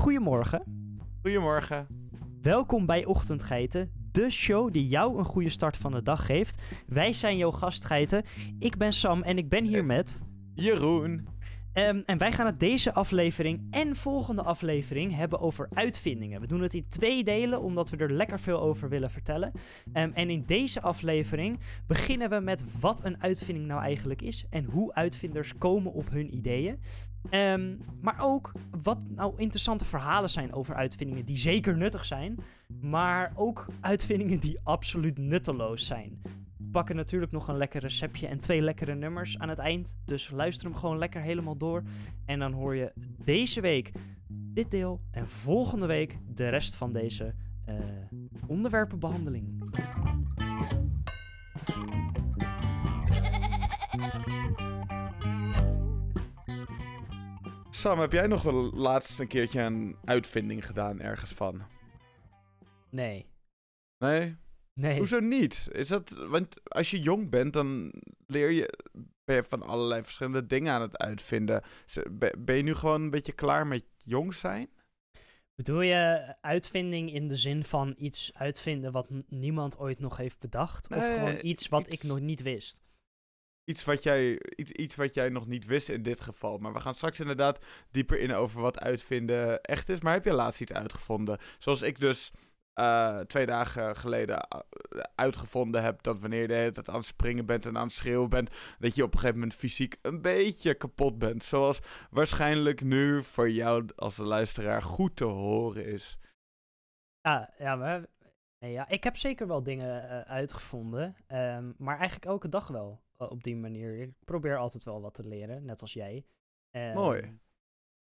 Goedemorgen. Goedemorgen. Welkom bij Ochtendgeiten, de show die jou een goede start van de dag geeft. Wij zijn jouw gastgeiten. Ik ben Sam en ik ben hier met... Jeroen. Ehm, en wij gaan het deze aflevering en volgende aflevering hebben over uitvindingen. We doen het in twee delen, omdat we er lekker veel over willen vertellen. Ehm, en in deze aflevering beginnen we met wat een uitvinding nou eigenlijk is en hoe uitvinders komen op hun ideeën. Ehm, maar ook wat nou interessante verhalen zijn over uitvindingen die zeker nuttig zijn, maar ook uitvindingen die absoluut nutteloos zijn. Pakken natuurlijk nog een lekker receptje en twee lekkere nummers aan het eind. Dus luister hem gewoon lekker helemaal door. En dan hoor je deze week dit deel en volgende week de rest van deze uh, onderwerpenbehandeling. Sam, heb jij nog wel laatst een keertje een uitvinding gedaan ergens van? Nee. Nee? Nee. Hoezo niet? Is dat, want als je jong bent, dan leer je, ben je van allerlei verschillende dingen aan het uitvinden. Ben je nu gewoon een beetje klaar met jong zijn? Bedoel je uitvinding in de zin van iets uitvinden wat niemand ooit nog heeft bedacht? of gewoon iets wat ik nog niet wist? Iets wat, jij, iets, iets wat jij nog niet wist in dit geval. Maar we gaan straks inderdaad dieper in over wat uitvinden echt is. Maar heb je laatst iets uitgevonden? Zoals ik dus uh, twee dagen geleden eh, uitgevonden heb dat wanneer je de hele tijd aan het springen bent en aan het schreeuwen bent, dat je op een gegeven moment fysiek een beetje kapot bent. Zoals waarschijnlijk nu voor jou als luisteraar goed te horen is. Ja, ja, maar, nee, ja ik heb zeker wel dingen uh, uitgevonden, um, maar eigenlijk elke dag wel op die manier. Ik probeer altijd wel wat te leren, net als jij. Um, Mooi.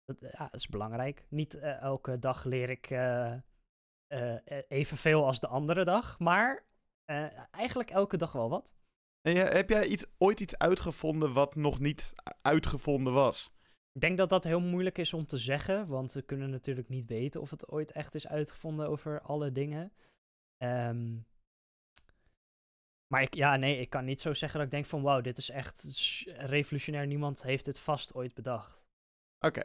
Dat, ja, dat is belangrijk. Niet elke dag leer ik uh, evenveel als de andere dag, maar uh, eigenlijk elke dag wel wat. En heb jij iets, ooit iets uitgevonden wat nog niet uitgevonden was? Ik denk dat dat heel moeilijk is om te zeggen, want we kunnen natuurlijk niet weten of het ooit echt is uitgevonden over alle dingen. Um, maar ik, ja, nee, ik kan niet zo zeggen dat ik denk van wauw, dit is echt revolutionair. Niemand heeft dit vast ooit bedacht. Oké.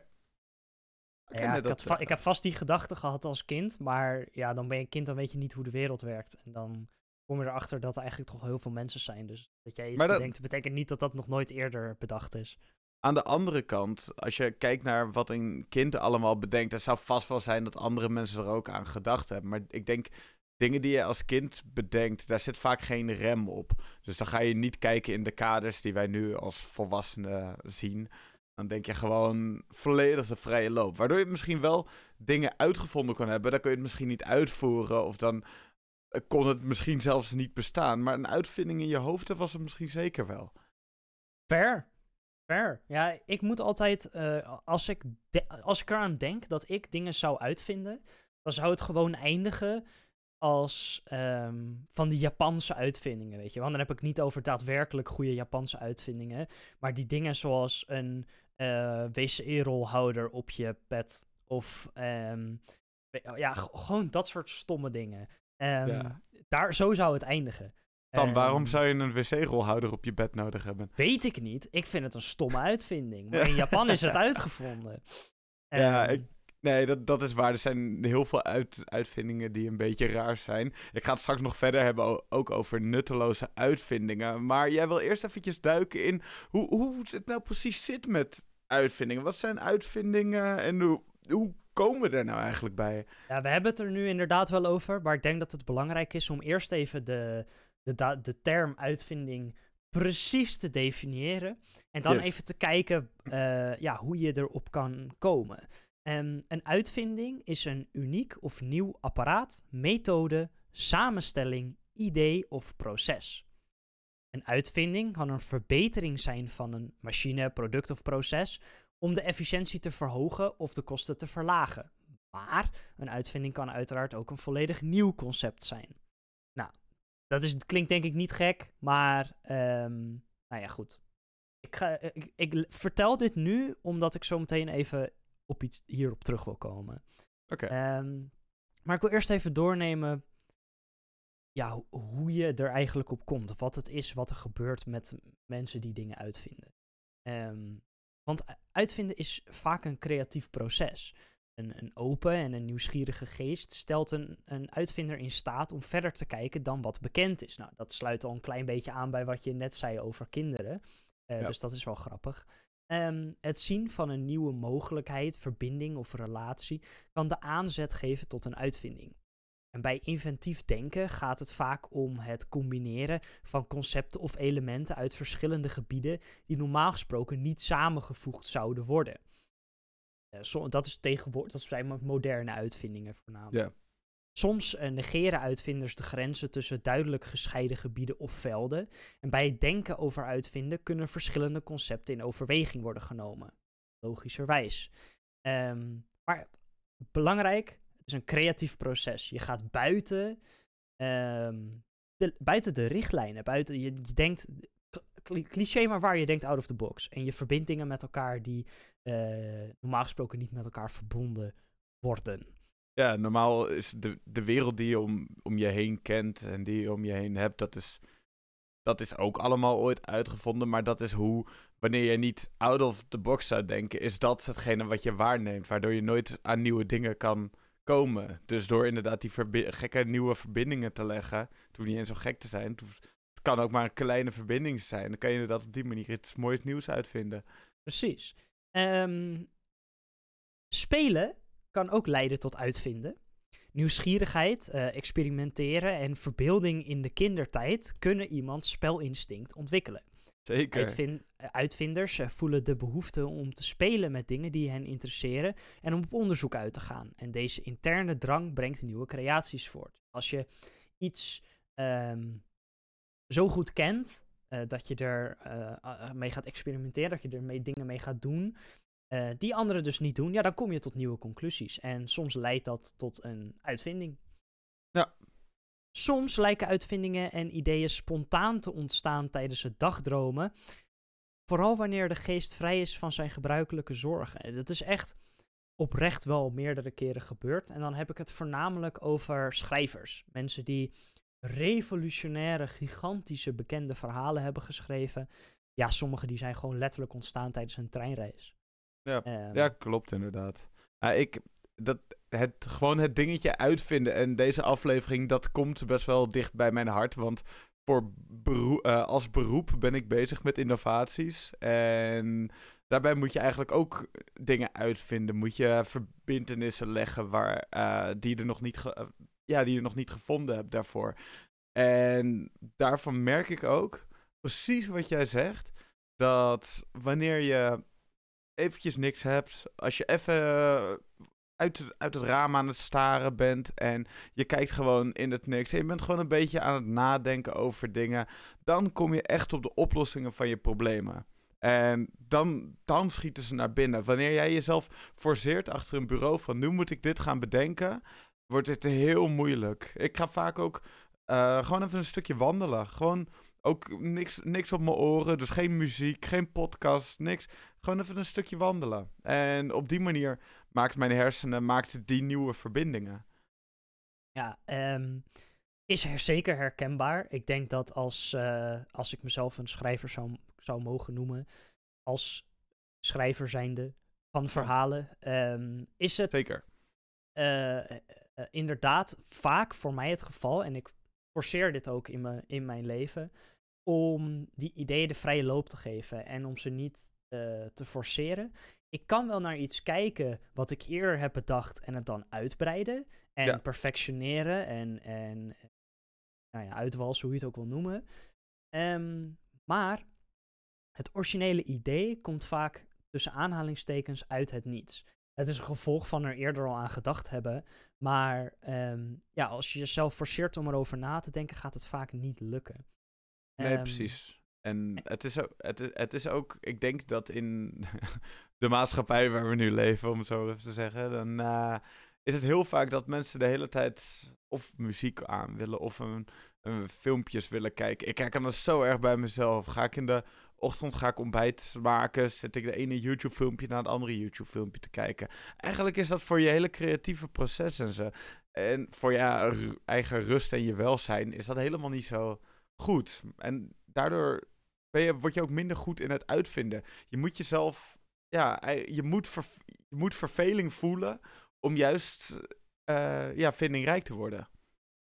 Ja, ik, had ik heb vast die gedachte gehad als kind, maar ja, dan ben je een kind, dan weet je niet hoe de wereld werkt. En dan kom je erachter dat er eigenlijk toch heel veel mensen zijn. Dus dat jij iets maar bedenkt, betekent niet dat dat nog nooit eerder bedacht is. Aan de andere kant, als je kijkt naar wat een kind allemaal bedenkt, het zou vast wel zijn dat andere mensen er ook aan gedacht hebben. Maar ik denk, dingen die je als kind bedenkt, daar zit vaak geen rem op. Dus dan ga je niet kijken in de kaders die wij nu als volwassenen zien. Dan denk je gewoon volledig de vrije loop. Waardoor je misschien wel dingen uitgevonden kan hebben. Dan kun je het misschien niet uitvoeren. Of dan eh, kon het misschien zelfs niet bestaan. Maar een uitvinding in je hoofd, was het misschien zeker wel. Fair. Fair. Ja, ik moet altijd, uh, als, ik als ik eraan denk dat ik dingen zou uitvinden, dan zou het gewoon eindigen als um, van die Japanse uitvindingen, weet je. Want dan heb ik niet over daadwerkelijk goede Japanse uitvindingen, maar die dingen zoals een uh, wc-rolhouder op je bed of um, ja, gewoon dat soort stomme dingen. Um, ja. Daar, zo zou het eindigen. Dan, waarom zou je een wc-rolhouder op je bed nodig hebben? Weet ik niet. Ik vind het een stomme uitvinding. Maar in Japan is het uitgevonden. Ja, ik, Nee, dat, dat is waar. Er zijn heel veel uit, uitvindingen die een beetje raar zijn. Ik ga het straks nog verder hebben ook over nutteloze uitvindingen. Maar jij wil eerst eventjes duiken in hoe, hoe het nou precies zit met uitvindingen. Wat zijn uitvindingen en hoe, hoe komen we er nou eigenlijk bij? Ja, we hebben het er nu inderdaad wel over. Maar ik denk dat het belangrijk is om eerst even de, de, de term uitvinding precies te definiëren. En dan even te kijken uh, ja, hoe je erop kan komen. Um, een uitvinding is een uniek of nieuw apparaat, methode, samenstelling, idee of proces. Een uitvinding kan een verbetering zijn van een machine, product of proces om de efficiëntie te verhogen of de kosten te verlagen. Maar een uitvinding kan uiteraard ook een volledig nieuw concept zijn. Nou, dat is, klinkt denk ik niet gek, maar um, nou ja, goed. Ik, ga, ik, ik, vertel dit nu omdat ik zo meteen even op iets hierop terug wil komen. Oké. Ehm, maar ik wil eerst even doornemen ja, hoe je er eigenlijk op komt. Wat het is wat er gebeurt met mensen die dingen uitvinden. Um, want uitvinden is vaak een creatief proces. een, een open en een nieuwsgierige geest stelt een, een uitvinder in staat om verder te kijken dan wat bekend is. Nou, dat sluit al een klein beetje aan bij wat je net zei over kinderen. Uh, Dus dat is wel grappig. Um, het zien van een nieuwe mogelijkheid, verbinding of relatie kan de aanzet geven tot een uitvinding. En bij inventief denken gaat het vaak om het combineren van concepten of elementen uit verschillende gebieden die normaal gesproken niet samengevoegd zouden worden. Uh, dat is tegenwoordig, dat zijn moderne uitvindingen voornamelijk. Soms uh, negeren uitvinders de grenzen tussen duidelijk gescheiden gebieden of velden. En bij het denken over uitvinden kunnen verschillende concepten in overweging worden genomen. Logischerwijs. Um, maar belangrijk, is een creatief proces. Je gaat buiten, um, de, buiten de richtlijnen. Buiten, je, denkt, cliché maar waar, je denkt out of the box. En je verbindt dingen met elkaar die uh, normaal gesproken niet met elkaar verbonden worden. Ja, normaal is de, de wereld die je om, om je heen kent en die je om je heen hebt, dat is, dat is ook allemaal ooit uitgevonden. Maar dat is hoe, wanneer je niet out of the box zou denken, is dat hetgene wat je waarneemt. Waardoor je nooit aan nieuwe dingen kan komen. Dus door inderdaad die gekke nieuwe verbindingen te leggen, het hoeft niet eens zo gek te zijn. Het, kan ook maar een kleine verbinding zijn. Dan kan je inderdaad op die manier iets moois nieuws uitvinden. Precies. Um, spelen kan ook leiden tot uitvinden. Nieuwsgierigheid, uh, experimenteren en verbeelding in de kindertijd kunnen iemands spelinstinct ontwikkelen. Zeker. Uitvin uitvinders uh, voelen de behoefte om te spelen met dingen die hen interesseren en om op onderzoek uit te gaan. En deze interne drang brengt nieuwe creaties voort. Als je iets um, zo goed kent uh, dat je er uh, mee gaat experimenteren, dat je er mee dingen mee gaat doen, uh, die anderen dus niet doen, ja, dan kom je tot nieuwe conclusies. En soms leidt dat tot een uitvinding. Ja. Soms lijken uitvindingen en ideeën spontaan te ontstaan tijdens het dagdromen. Vooral wanneer de geest vrij is van zijn gebruikelijke zorgen. Dat is echt oprecht wel meerdere keren gebeurd. En dan heb ik het voornamelijk over schrijvers. Mensen die revolutionaire, gigantische, bekende verhalen hebben geschreven. Ja, sommige die zijn gewoon letterlijk ontstaan tijdens een treinreis. Ja, ehm, ja klopt inderdaad. Uh, ik, dat, het, gewoon het dingetje uitvinden en deze aflevering, dat komt best wel dicht bij mijn hart. Want voor uh, als beroep ben ik bezig met innovaties. En daarbij moet je eigenlijk ook dingen uitvinden. Moet je verbindenissen leggen waar, uh, die, er nog niet ja, die je nog niet gevonden hebt daarvoor. En daarvan merk ik ook, precies wat jij zegt, dat wanneer je eventjes niks hebt. Als je even eh, uit, uit het raam aan het staren bent en je kijkt gewoon in het niks en je bent gewoon een beetje aan het nadenken over dingen, dan kom je echt op de oplossingen van je problemen. En dan, dan schieten ze naar binnen. Wanneer jij jezelf forceert achter een bureau van nu moet ik dit gaan bedenken, wordt het heel moeilijk. Ik ga vaak ook uh, gewoon even een stukje wandelen. Gewoon ook niks, niks op mijn oren. Dus geen muziek, geen podcast, niks. Gewoon even een stukje wandelen. En op die manier maakt mijn hersenen maakt die nieuwe verbindingen. Ja, um, is er zeker herkenbaar. Ik denk dat als, uh, als ik mezelf een schrijver zou, zou mogen noemen, als schrijver zijnde van verhalen, um, is het zeker. Uh, inderdaad vaak voor mij het geval, en ik forceer dit ook in, me, in mijn leven, om die ideeën de vrije loop te geven en om ze niet uh, te forceren. Ik kan wel naar iets kijken wat ik eerder heb bedacht en het dan uitbreiden en perfectioneren en, en nou ja, uitwalsen, hoe je het ook wil noemen. Um, maar het originele idee komt vaak tussen aanhalingstekens uit het niets. Het is een gevolg van er eerder al aan gedacht hebben. Maar um, ja, als je jezelf forceert om erover na te denken, gaat het vaak niet lukken. Nee, um, precies. En het is, ook, het, is, het is ook, ik denk dat in de maatschappij waar we nu leven, om het zo even te zeggen, dan uh, is het heel vaak dat mensen de hele tijd of muziek aan willen of een, een filmpjes willen kijken. Ik herken dat zo erg bij mezelf. Ga ik in de ochtend ga ik ontbijt maken, zet ik de ene YouTube-filmpje naar het andere YouTube-filmpje te kijken. Eigenlijk is dat voor je hele creatieve proces en zo. En voor je eigen rust en je welzijn is dat helemaal niet zo goed. En daardoor ben je, word je ook minder goed in het uitvinden. Je moet jezelf, ja, je moet, je moet verveling voelen om juist uh, ja, vindingrijk te worden.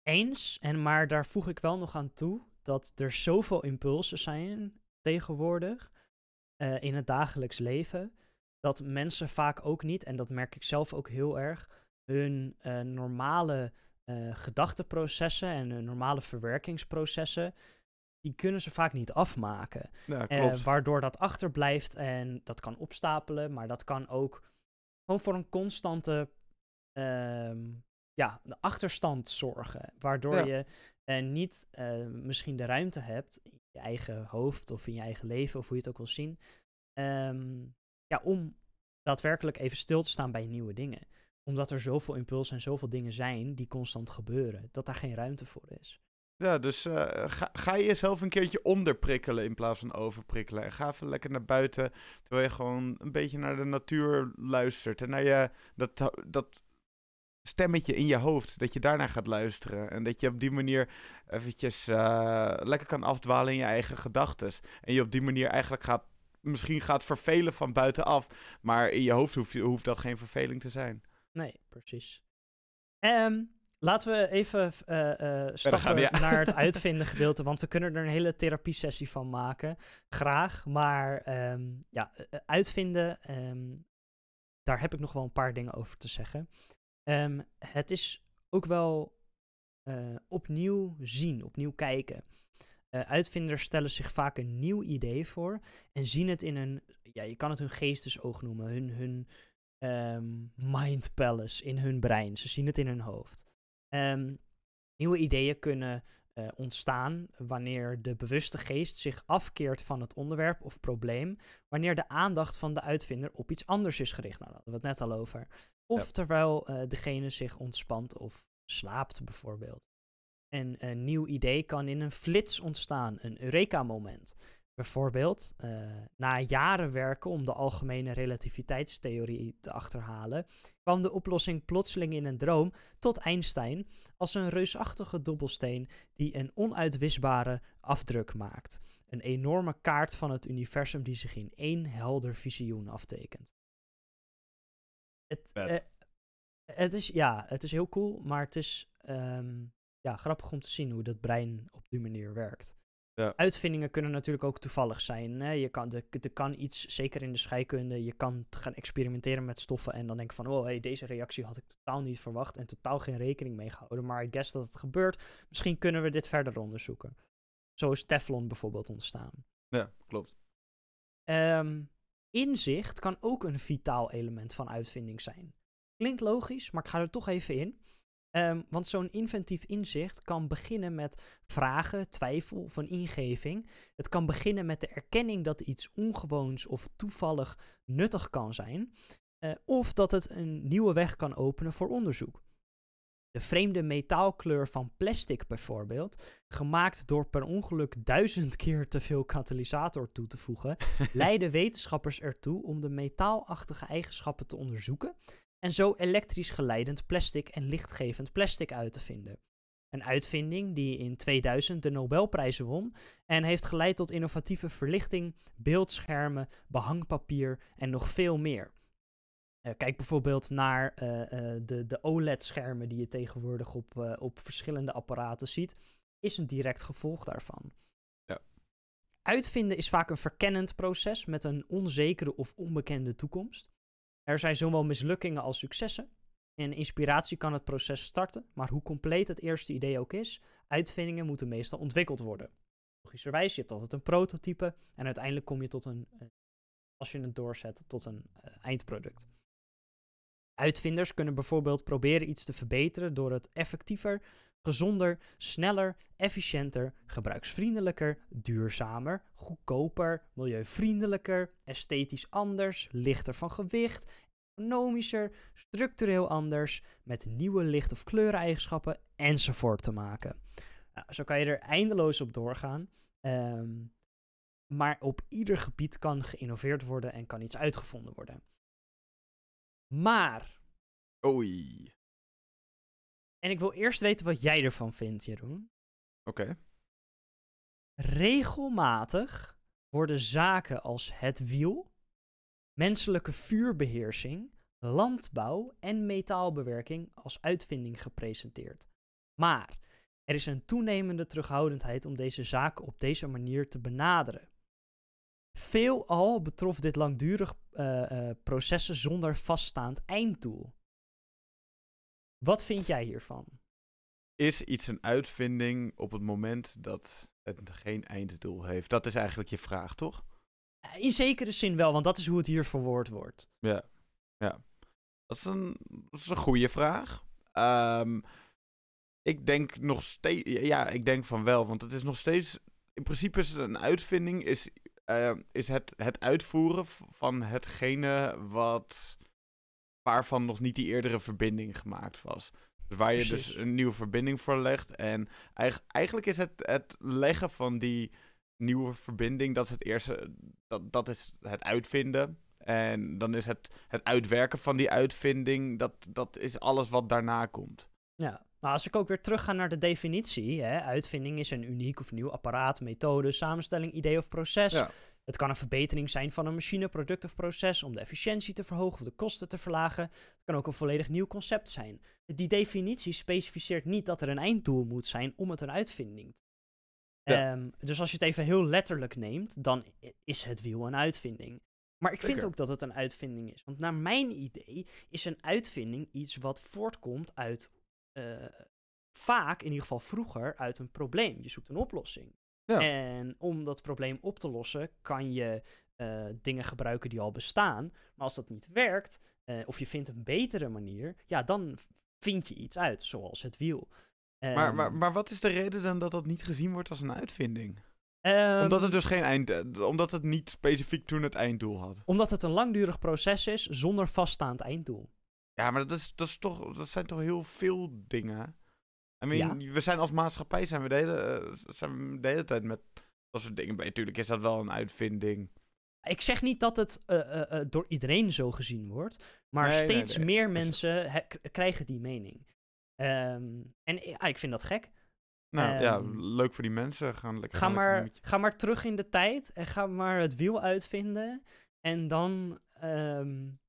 Eens, en maar daar voeg ik wel nog aan toe dat er zoveel impulsen zijn tegenwoordig uh, in het dagelijks leven, dat mensen vaak ook niet, en dat merk ik zelf ook heel erg, hun uh, normale gedachteprocessen en hun normale verwerkingsprocessen, die kunnen ze vaak niet afmaken. Ja, waardoor dat achterblijft en dat kan opstapelen, maar dat kan ook gewoon voor een constante Ehm, ja, achterstand zorgen. Waardoor je uh, niet uh, misschien de ruimte hebt in je eigen hoofd of in je eigen leven, of hoe je het ook wil zien, um, ja, om daadwerkelijk even stil te staan bij nieuwe dingen. Omdat er zoveel impulsen en zoveel dingen zijn die constant gebeuren, dat daar geen ruimte voor is. Ja, dus uh, ga, ga je jezelf een keertje onderprikkelen in plaats van overprikkelen. En ga even lekker naar buiten, terwijl je gewoon een beetje naar de natuur luistert. En naar je, dat, dat stemmetje in je hoofd, dat je daarnaar gaat luisteren. En dat je op die manier eventjes uh, lekker kan afdwalen in je eigen gedachten. En je op die manier eigenlijk gaat, misschien gaat vervelen van buitenaf. Maar in je hoofd hoeft, hoeft dat geen verveling te zijn. Nee, precies. Um, laten we even uh, uh, stappen naar het uitvinden gedeelte, want we kunnen er een hele therapie-sessie van maken. Graag, maar um, ja, uitvinden, um, daar heb ik nog wel een paar dingen over te zeggen. Um, het is ook wel uh, opnieuw zien, opnieuw kijken. Uitvinders stellen zich vaak een nieuw idee voor en zien het in hun, ja, je kan het hun geestesoog noemen, hun, hun mind palace in hun brein. Ze zien het in hun hoofd. Um, nieuwe ideeën kunnen uh, ontstaan wanneer de bewuste geest zich afkeert van het onderwerp of probleem, wanneer de aandacht van de uitvinder op iets anders is gericht. Nou, daar hadden we het net al over. Of terwijl uh, degene zich ontspant of slaapt, bijvoorbeeld. En een nieuw idee kan in een flits ontstaan, een Eureka-moment. Bijvoorbeeld, uh, na jaren werken om de algemene relativiteitstheorie te achterhalen, kwam de oplossing plotseling in een droom tot Einstein als een reusachtige dobbelsteen die een onuitwisbare afdruk maakt. Een enorme kaart van het universum die zich in één helder visioen aftekent. Het, uh, het, is, ja, het is heel cool, maar het is um, ja, grappig om te zien hoe dat brein op die manier werkt. Ja. Uitvindingen kunnen natuurlijk ook toevallig zijn. Hè? Je kan, er, kan iets, zeker in de scheikunde, je kan gaan experimenteren met stoffen en dan denk van, oh hey, deze reactie had ik totaal niet verwacht en totaal geen rekening mee gehouden. Maar ik guess dat het gebeurt. Misschien kunnen we dit verder onderzoeken. Zo is Teflon bijvoorbeeld ontstaan. Ja, klopt. Um, Inzicht kan ook een vitaal element van uitvinding zijn. Klinkt logisch, maar ik ga er toch even in. Um, want zo'n inventief inzicht kan beginnen met vragen, twijfel of een ingeving. Het kan beginnen met de erkenning dat iets ongewoons of toevallig nuttig kan zijn. Uh, of dat het een nieuwe weg kan openen voor onderzoek. De vreemde metaalkleur van plastic bijvoorbeeld, gemaakt door per ongeluk duizend keer te veel katalysator toe te voegen, leiden wetenschappers ertoe om de metaalachtige eigenschappen te onderzoeken en zo elektrisch geleidend plastic en lichtgevend plastic uit te vinden. Een uitvinding die in 2000 de Nobelprijzen won en heeft geleid tot innovatieve verlichting, beeldschermen, behangpapier en nog veel meer. Uh, kijk bijvoorbeeld naar uh, uh, de, de OLED-schermen die je tegenwoordig op, op verschillende apparaten ziet, is een direct gevolg daarvan. Ja. Uitvinden is vaak een verkennend proces met een onzekere of onbekende toekomst. Er zijn zowel mislukkingen als successen. En inspiratie kan het proces starten, maar hoe compleet het eerste idee ook is, uitvindingen moeten meestal ontwikkeld worden. Logischerwijs, je hebt altijd een prototype en uiteindelijk kom je tot een, als je het doorzet, tot een eindproduct. Uitvinders kunnen bijvoorbeeld proberen iets te verbeteren door het effectiever, gezonder, sneller, efficiënter, gebruiksvriendelijker, duurzamer, goedkoper, milieuvriendelijker, esthetisch anders, lichter van gewicht, economischer, structureel anders, met nieuwe licht- of kleureneigenschappen enzovoort te maken. Nou, zo kan je er eindeloos op doorgaan. Um, maar op ieder gebied kan geïnnoveerd worden en kan iets uitgevonden worden. Maar. Oei. En ik wil eerst weten wat jij ervan vindt, Jeroen. Oké. Regelmatig worden zaken als het wiel, menselijke vuurbeheersing, landbouw en metaalbewerking als uitvinding gepresenteerd. Maar er is een toenemende terughoudendheid om deze zaken op deze manier te benaderen. Veelal betrof dit langdurig uh, processen zonder vaststaand einddoel. Wat vind jij hiervan? Is iets een uitvinding op het moment dat het geen einddoel heeft? Dat is eigenlijk je vraag, toch? In zekere zin wel, want dat is hoe het hier verwoord wordt. Ja, ja. Dat is een, dat is een goede vraag. Um, ik denk nog steeds, ja, ik denk van wel, want het is nog steeds, in principe is het een uitvinding, is, uh, is het, het uitvoeren van hetgene wat, waarvan nog niet die eerdere verbinding gemaakt was. Dus waar je dus een nieuwe verbinding voor legt. En eigenlijk is het het leggen van die nieuwe verbinding, dat is het eerste, dat, dat is het uitvinden. En dan is het, het uitwerken van die uitvinding, dat, dat is alles wat daarna komt. Ja, maar als ik ook weer terug ga naar de definitie, hè, uitvinding is een uniek of nieuw apparaat, methode, samenstelling, idee of proces. Het kan een verbetering zijn van een machine, product of proces om de efficiëntie te verhogen of de kosten te verlagen. Het kan ook een volledig nieuw concept zijn. Die definitie specificeert niet dat er een einddoel moet zijn om het een uitvinding te ja. um, dus als je het even heel letterlijk neemt, dan is het wiel een uitvinding. Maar ik vind ook dat het een uitvinding is. Want naar mijn idee is een uitvinding iets wat voortkomt uit uh, vaak, in ieder geval vroeger, uit een probleem. Je zoekt een oplossing. Ja. En om dat probleem op te lossen, kan je uh, dingen gebruiken die al bestaan. Maar als dat niet werkt, uh, of je vindt een betere manier, ja, dan vind je iets uit, zoals het wiel. Um, maar, maar, maar wat is de reden dan dat dat niet gezien wordt als een uitvinding? Um, omdat het dus geen eind, omdat het niet specifiek toen het einddoel had. Omdat het een langdurig proces is zonder vaststaand einddoel. Ja, maar dat, is, dat, is toch, dat zijn toch heel veel dingen. I mean, we zijn als maatschappij zijn we, de hele, uh, zijn we de hele tijd met dat soort dingen. Natuurlijk is dat wel een uitvinding. Ik zeg niet dat het uh, uh, door iedereen zo gezien wordt, maar steeds nee, nee. meer mensen krijgen die mening. Um, en ik vind dat gek. Nou um, ja, leuk voor die mensen. Gaan lekker ga, maar, ga maar terug in de tijd en ga maar het wiel uitvinden. En dan um,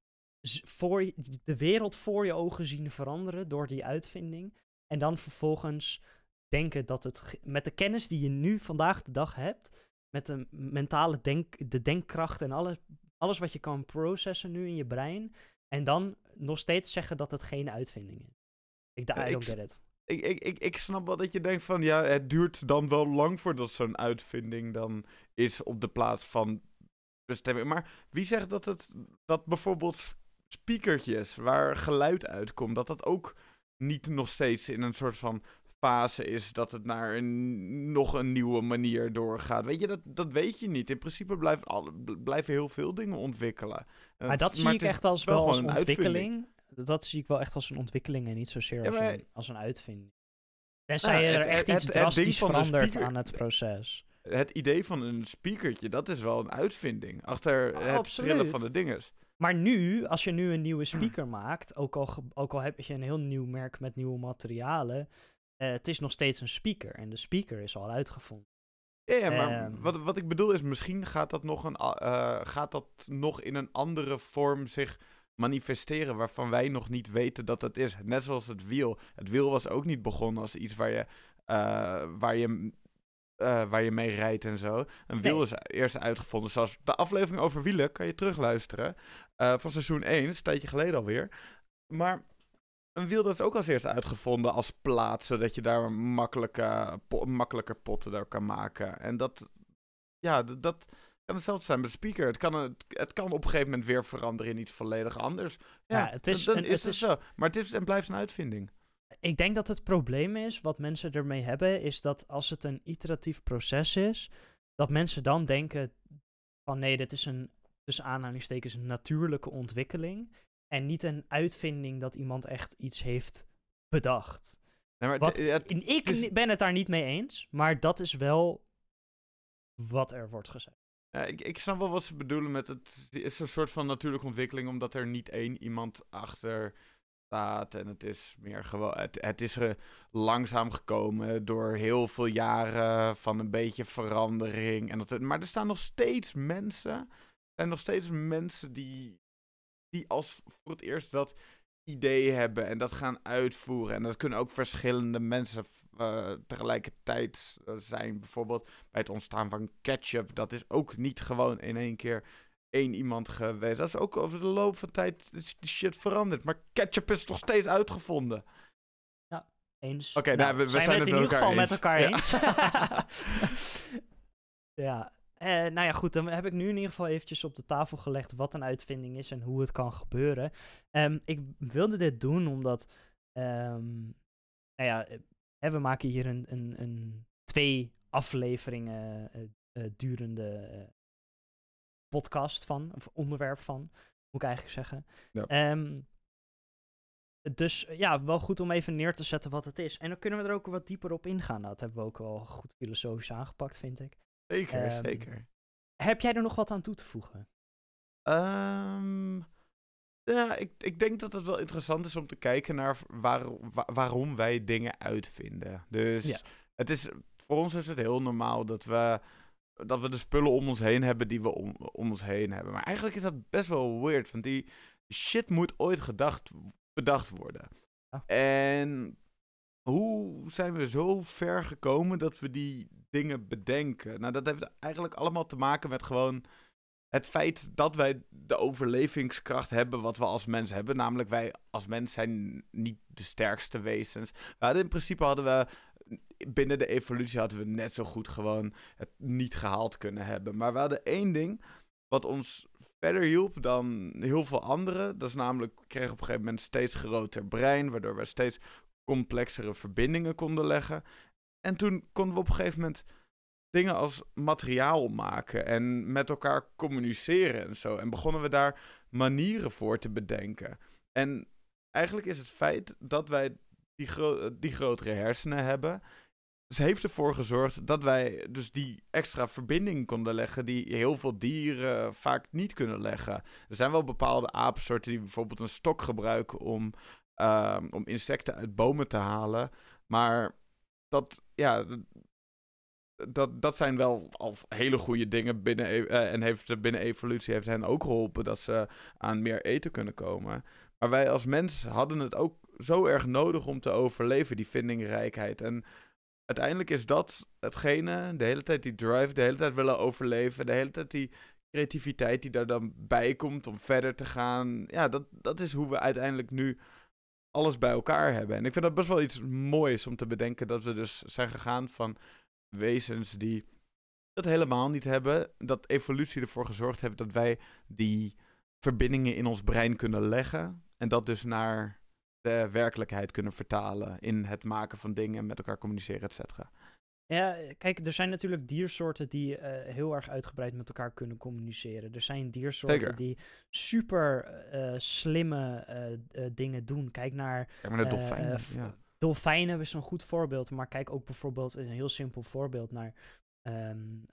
voor de wereld voor je ogen zien veranderen door die uitvinding. En dan vervolgens denken dat het met de kennis die je nu vandaag de dag hebt, met de mentale denk, de denkkracht en alles, alles wat je kan processen nu in je brein, en dan nog steeds zeggen dat het geen uitvinding is. Ik, I don't get it. Ik, ik, ik, ik snap wel dat je denkt van ja, het duurt dan wel lang voordat zo'n uitvinding dan is op de plaats van bestemming. Maar wie zegt dat het dat bijvoorbeeld speakertjes waar geluid uitkomt, dat dat ook niet nog steeds in een soort van fase is dat het naar een, nog een nieuwe manier doorgaat. Weet je, dat, dat weet je niet. In principe blijven, al, blijven heel veel dingen ontwikkelen. Maar dat zie ik echt als wel als een ontwikkeling. Dat zie ik wel echt als een ontwikkeling en niet zozeer als, een, als een uitvinding. Tenzij nou, er echt iets drastisch verandert aan het proces. Het idee van een speakertje, dat is wel een uitvinding. Achter oh, het absoluut. trillen van de dinges. Maar nu, als je nu een nieuwe speaker maakt, ook al, ook al heb je een heel nieuw merk met nieuwe materialen, uh, het is nog steeds een speaker en de speaker is al uitgevonden. Ja, maar um, wat, wat ik bedoel is, misschien gaat dat, nog een, uh, gaat dat nog in een andere vorm zich manifesteren waarvan wij nog niet weten dat het is. Net zoals het wiel. Het wiel was ook niet begonnen als iets waar je, uh, waar je uh, waar je mee rijdt en zo. Een wiel is eerst uitgevonden. Zoals de aflevering over wielen kan je terugluisteren. Uh, van seizoen 1, een tijdje geleden alweer. Maar een wiel dat is ook als eerste uitgevonden als plaat, zodat je daar makkelijke, po makkelijker potten door kan maken. En dat, ja, dat kan hetzelfde zijn met de speaker. Het kan, het, het kan op een gegeven moment weer veranderen in iets volledig anders. Ja, ja het is, dan is het, het is, zo. Maar het is en blijft een uitvinding. Ik denk dat het probleem is, wat mensen ermee hebben, is dat als het een iteratief proces is, dat mensen dan denken van nee, dit is een, tussen aanhalingstekens, een natuurlijke ontwikkeling. En niet een uitvinding dat iemand echt iets heeft bedacht. Nee, maar wat, ik ben het daar niet mee eens, maar dat is wel wat er wordt gezegd. Ja, ik, ik snap wel wat ze bedoelen met het. Het is een soort van natuurlijke ontwikkeling, omdat er niet één iemand achter En het is meer gewoon. Het, het is langzaam gekomen door heel veel jaren van een beetje verandering. En dat, maar er staan nog steeds mensen. Zijn nog steeds mensen die die als voor het eerst dat idee hebben en dat gaan uitvoeren. En dat kunnen ook verschillende mensen uh, tegelijkertijd zijn. Bijvoorbeeld bij het ontstaan van ketchup. Dat is ook niet gewoon in één keer één iemand geweest. Dat is ook over de loop van tijd shit veranderd. Maar ketchup is nog steeds uitgevonden. Ja, eens. Oké, nou, nou, we, zijn, het, in ieder geval met elkaar eens. ja, uh, nou ja, goed, dan heb ik nu in ieder geval eventjes op de tafel gelegd wat een uitvinding is en hoe het kan gebeuren. Um, ik wilde dit doen omdat, um, nou ja, we maken hier een, een, een twee afleveringen uh, uh, durende podcast van, of onderwerp van, moet ik eigenlijk zeggen. Ja. Um, dus ja, wel goed om even neer te zetten wat het is. En dan kunnen we er ook wat dieper op ingaan. Nou, dat hebben we ook wel goed filosofisch aangepakt, vind ik. Zeker, um, zeker. Heb jij er nog wat aan toe te voegen? Um, ja, ik, ik denk dat het wel interessant is om te kijken naar waar, waarom wij dingen uitvinden. Dus ja. het is, voor ons is het heel normaal dat we, dat we de spullen om ons heen hebben die we om, om ons heen hebben. Maar eigenlijk is dat best wel weird, want die shit moet ooit gedacht, bedacht worden. En hoe zijn we zo ver gekomen dat we die dingen bedenken? Nou, dat heeft eigenlijk allemaal te maken met gewoon het feit dat wij de overlevingskracht hebben wat we als mens hebben. Namelijk, wij als mens zijn niet de sterkste wezens. We hadden in principe hadden we. Binnen de evolutie hadden we net zo goed gewoon het niet gehaald kunnen hebben. Maar we hadden één ding wat ons verder hielp dan heel veel anderen. Dat is namelijk, we kregen op een gegeven moment steeds groter brein, waardoor we steeds complexere verbindingen konden leggen. En toen konden we op een gegeven moment dingen als materiaal maken en met elkaar communiceren en zo. En begonnen we daar manieren voor te bedenken. En eigenlijk is het feit dat wij die, die grotere hersenen hebben, dus heeft ervoor gezorgd dat wij dus die extra verbinding konden leggen die heel veel dieren vaak niet kunnen leggen. Er zijn wel bepaalde apensoorten die bijvoorbeeld een stok gebruiken om, uh, om insecten uit bomen te halen. Maar dat, ja, dat, dat zijn wel al hele goede dingen binnen. E- eh, en heeft binnen evolutie heeft hen ook geholpen dat ze aan meer eten kunnen komen. Maar wij als mens hadden het ook zo erg nodig om te overleven, die vindingrijkheid. En uiteindelijk is dat hetgene, de hele tijd die drive, de hele tijd willen overleven, de hele tijd die creativiteit die daar dan bij komt om verder te gaan. Ja, dat, dat is hoe we uiteindelijk nu alles bij elkaar hebben. En ik vind dat best wel iets moois om te bedenken dat we dus zijn gegaan van wezens die dat helemaal niet hebben. Dat evolutie ervoor gezorgd heeft dat wij die verbindingen in ons brein kunnen leggen. En dat dus naar de werkelijkheid kunnen vertalen in het maken van dingen, met elkaar communiceren, et cetera. Ja, kijk, er zijn natuurlijk diersoorten die uh, heel erg uitgebreid met elkaar kunnen communiceren. Er zijn diersoorten die super uh, slimme uh, dingen doen. Kijk naar. Kijk maar naar dolfijnen. Ja. Dolfijnen is een goed voorbeeld, maar kijk ook bijvoorbeeld een heel simpel voorbeeld naar um,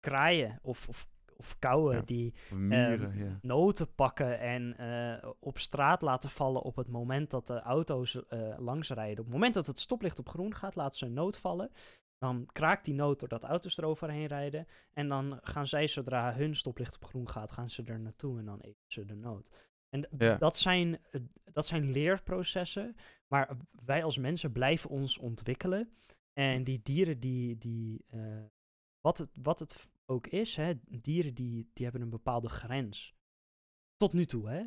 kraaien of, of, of kauwen die um, noten pakken en uh, op straat laten vallen op het moment dat de auto's uh, langs rijden. Op het moment dat het stoplicht op groen gaat, laten ze een noot vallen. Dan kraakt die noot doordat auto's eroverheen rijden. En dan gaan zij, zodra hun stoplicht op groen gaat, gaan ze er naartoe en dan eten ze de noot. En dat, zijn, dat zijn leerprocessen, maar wij als mensen blijven ons ontwikkelen. En die dieren, die, die, uh, wat, het, wat het ook is, hè, dieren die, die hebben een bepaalde grens. Tot nu toe, hè?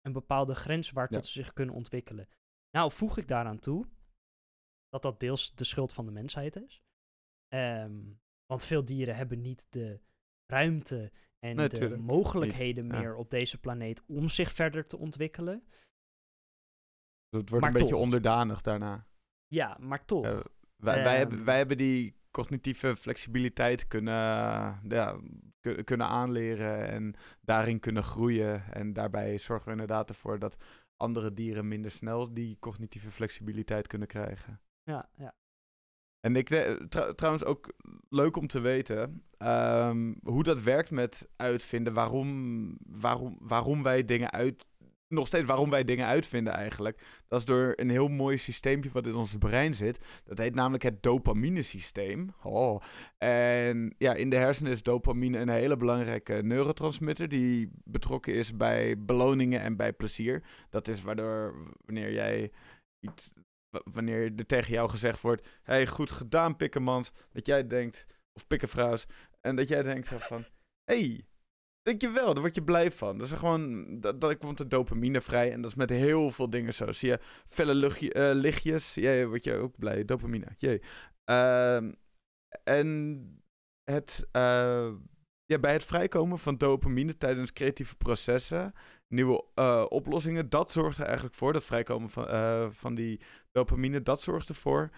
Een bepaalde grens waar tot ze zich kunnen ontwikkelen. Nou, voeg ik daaraan toe dat dat deels de schuld van de mensheid is. Um, want veel dieren hebben niet de ruimte en de mogelijkheden meer op deze planeet om zich verder te ontwikkelen. Dus het wordt een beetje onderdanig daarna. Ja, maar toch. Uh, wij, wij, hebben, wij hebben die cognitieve flexibiliteit kunnen, ja, kunnen aanleren en daarin kunnen groeien. En daarbij zorgen we inderdaad ervoor dat andere dieren minder snel die cognitieve flexibiliteit kunnen krijgen. Ja, ja. En ik, eh, trouwens ook leuk om te weten um, hoe dat werkt met uitvinden. Waarom, waarom, waarom wij dingen uit, nog steeds waarom wij dingen uitvinden eigenlijk. Dat is door een heel mooi systeempje wat in ons brein zit. Dat heet namelijk het dopamine-systeem. Oh. En ja, in de hersenen is dopamine een hele belangrijke neurotransmitter die betrokken is bij beloningen en bij plezier. Dat is waardoor wanneer jij iets, wanneer er tegen jou gezegd wordt: hey, goed gedaan, pikkenmans, dat jij denkt, of pikkenvrouws, en dat jij denkt van: hey, Denk je wel, daar word je blij van. Dat is gewoon, dat, dat komt de dopamine vrij. En dat is met heel veel dingen zo. Zie je felle luchtje, uh, lichtjes, ja, word je ook blij. Dopamine, jee. Uh, en het, uh, ja, bij het vrijkomen van dopamine tijdens creatieve processen, nieuwe uh, oplossingen, dat zorgt er eigenlijk voor, dat vrijkomen van, van die dopamine, dat zorgt ervoor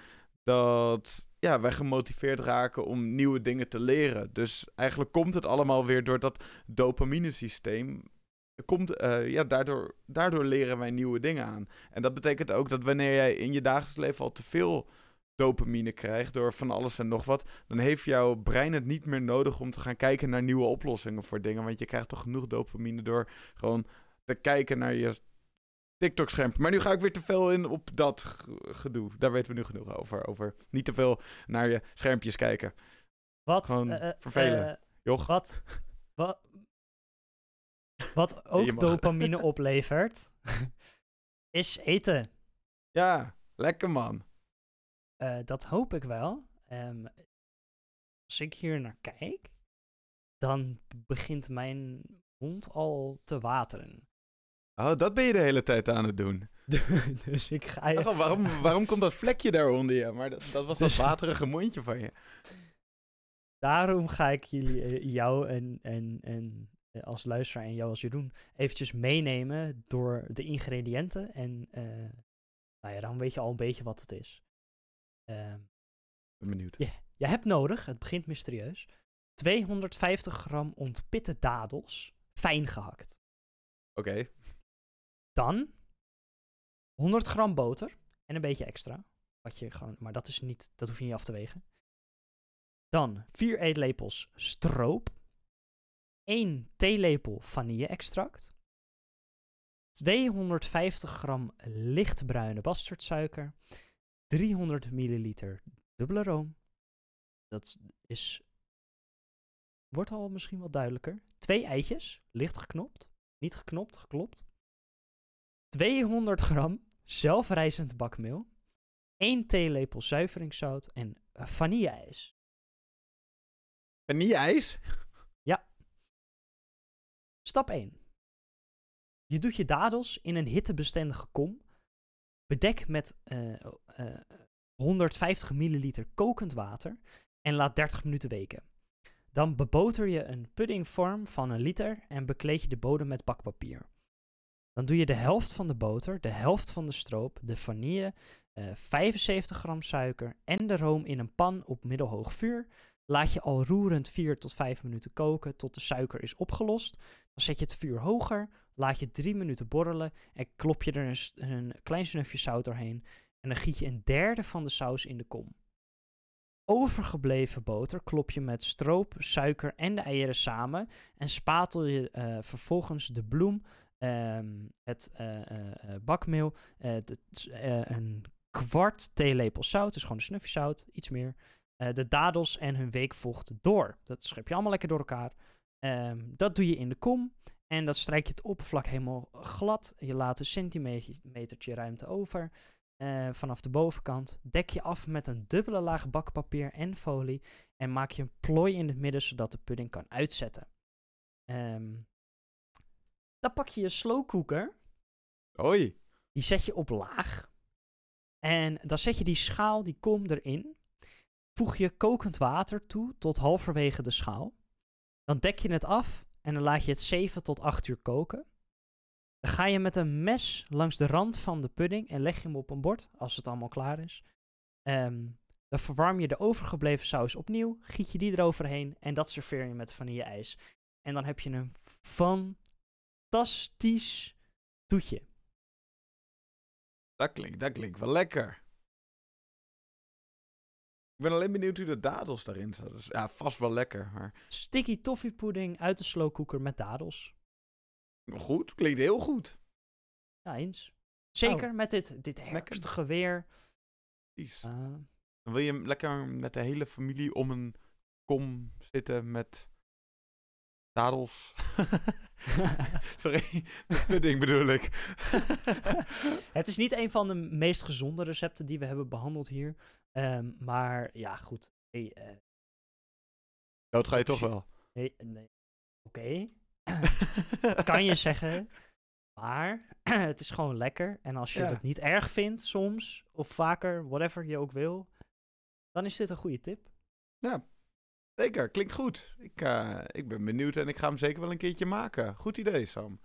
dat ja, wij gemotiveerd raken om nieuwe dingen te leren. Dus eigenlijk komt het allemaal weer door dat dopamine-systeem. Komt, uh, ja, daardoor, daardoor leren wij nieuwe dingen aan. En dat betekent ook dat wanneer jij in je dagelijks leven al te veel dopamine krijgt door van alles en nog wat, dan heeft jouw brein het niet meer nodig om te gaan kijken naar nieuwe oplossingen voor dingen. Want je krijgt toch genoeg dopamine door gewoon te kijken naar je TikTok-schermpje. Maar nu ga ik weer te veel in op dat gedoe. Daar weten we nu genoeg over. over niet te veel naar je schermpjes kijken. Wat? Gewoon uh, vervelen. Uh, Joch. Wat? Wat? Wat ook dopamine oplevert, is eten. Ja, lekker man. Uh, dat hoop ik wel. Um, als ik hier naar kijk, dan begint mijn mond al te wateren. Oh, dat ben je de hele tijd aan het doen. dus ik ga je... Oh, waarom, waarom komt dat vlekje daar onder je? Maar dat, dat was dus... dat waterige mondje van je. Daarom ga ik jullie, uh, jou en, en, en uh, als luisteraar en jou als Jeroen eventjes meenemen door de ingrediënten. En uh, nou ja, dan weet je al een beetje wat het is. Ehm, ben benieuwd. Je, je hebt nodig, het begint mysterieus, 250 gram ontpitte dadels, fijn gehakt. Oké. Okay. Dan 100 gram boter en een beetje extra. Wat je gewoon, maar dat, is niet, dat hoef je niet af te wegen. Dan 4 eetlepels stroop. 1 theelepel vanille-extract. 250 gram lichtbruine bastardsuiker. 300 milliliter dubbele room. Dat is. Wordt al misschien wat duidelijker. Twee eitjes, licht geknopt. Niet geknopt, geklopt. 200 gram zelfrijzend bakmeel, 1 theelepel zuiveringszout en vanilleijs. Vanilleijs? Ja. Stap 1. Je doet je dadels in een hittebestendige kom. Bedek met uh, uh, 150 milliliter kokend water en laat 30 minuten weken. Dan beboter je een puddingvorm van een liter en bekleed je de bodem met bakpapier. Dan doe je de helft van de boter, de helft van de stroop, de vanille, uh, eh, 75 gram suiker en de room in een pan op middelhoog vuur. Laat je al roerend 4 tot 5 minuten koken tot de suiker is opgelost. Dan zet je het vuur hoger, laat je 3 minuten borrelen en klop je er een, klein snufje zout doorheen. En dan giet je een derde van de saus in de kom. Overgebleven boter klop je met stroop, suiker en de eieren samen en spatel je uh, vervolgens de bloem, um, het uh, bakmeel, een kwart theelepel zout, dus gewoon een snufje zout, iets meer. de dadels en hun weekvocht door. Dat schep je allemaal lekker door elkaar. Um, dat doe je in de kom. En dat strijk je het oppervlak helemaal glad. Je laat een centimetertje ruimte over. Vanaf de bovenkant. Dek je af met een dubbele laag bakpapier en folie. En maak je een plooi in het midden zodat de pudding kan uitzetten. Um, dan pak je je slowcooker. Hoi. Die zet je op laag. En dan zet je die schaal, die kom erin. Voeg je kokend water toe tot halverwege de schaal. Dan dek je het af en dan laat je het 7 tot 8 uur koken. Dan ga je met een mes langs de rand van de pudding en leg je hem op een bord als het allemaal klaar is. Um, dan verwarm je de overgebleven saus opnieuw, giet je die eroverheen en dat serveer je met vanille-ijs. En dan heb je een van fantastisch toetje. Dat klinkt, dat klinkt wel lekker. Ik ben alleen benieuwd hoe de dadels daarin zitten. Dus ja, vast wel lekker. Maar... Sticky toffee pudding uit de slowcooker met dadels. Goed, klinkt heel goed. Ja, eens. Zeker oh. met dit, dit herfstige weer. Precies. Uh, dan wil je lekker met de hele familie om een kom zitten met dadels. Sorry, pudding bedoel ik. het is niet een van de meest gezonde recepten die we hebben behandeld hier. Um, maar ja, goed. Hey, uh, Dood ga je toch wel? Nee, nee. Oké. kan je zeggen. Maar het is gewoon lekker. En als je ja. dat niet erg vindt soms, of vaker, whatever je ook wil, dan is dit een goede tip. Ja, zeker. Klinkt goed. Ik, uh, ik ben benieuwd en ik ga hem zeker wel een keertje maken. Goed idee, Sam.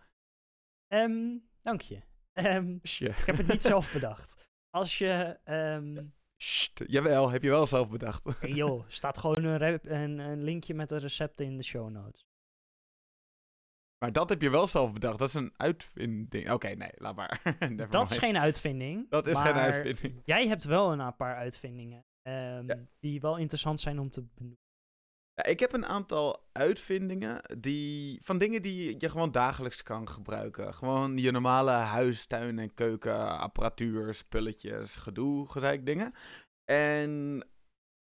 Um, dank je. Um, ik heb het niet zelf bedacht. Als je... Um, Sst, jawel, heb je wel zelf bedacht. hey joh, staat gewoon een, een, een linkje met de recepten in de show notes. Maar dat heb je wel zelf bedacht. Dat is een uitvinding. Oké, nee, laat maar. dat is geen uitvinding. Dat is geen uitvinding. Jij hebt wel een paar uitvindingen. Um, Die wel interessant zijn om te benoemen. Ik heb een aantal uitvindingen die, van dingen die je gewoon dagelijks kan gebruiken. Gewoon je normale huis, tuin en keukenapparatuur, spulletjes, gedoe, gezeik dingen. En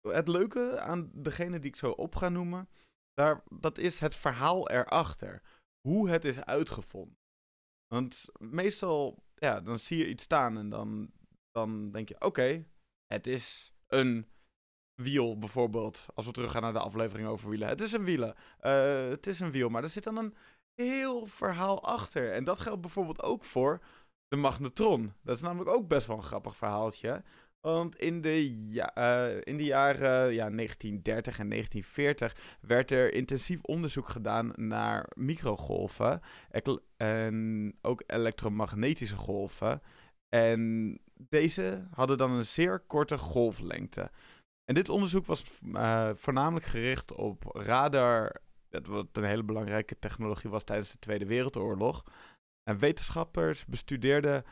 het leuke aan degene die ik zo op ga noemen, daar, dat is het verhaal erachter. Hoe het is uitgevonden. Want meestal, ja, dan zie je iets staan en dan, dan denk je, oké, het is een wiel bijvoorbeeld. Als we teruggaan naar de aflevering over wielen. Het is een wielen. Uh, het is een wiel. Maar er zit dan een heel verhaal achter. En dat geldt bijvoorbeeld ook voor de magnetron. Dat is namelijk ook best wel een grappig verhaaltje. Want in de, ja, uh, in de jaren ja, 1930 en 1940 werd er intensief onderzoek gedaan naar microgolven en ook elektromagnetische golven. En deze hadden dan een zeer korte golflengte. En dit onderzoek was uh, voornamelijk gericht op radar, wat een hele belangrijke technologie was tijdens de Tweede Wereldoorlog. En wetenschappers bestudeerden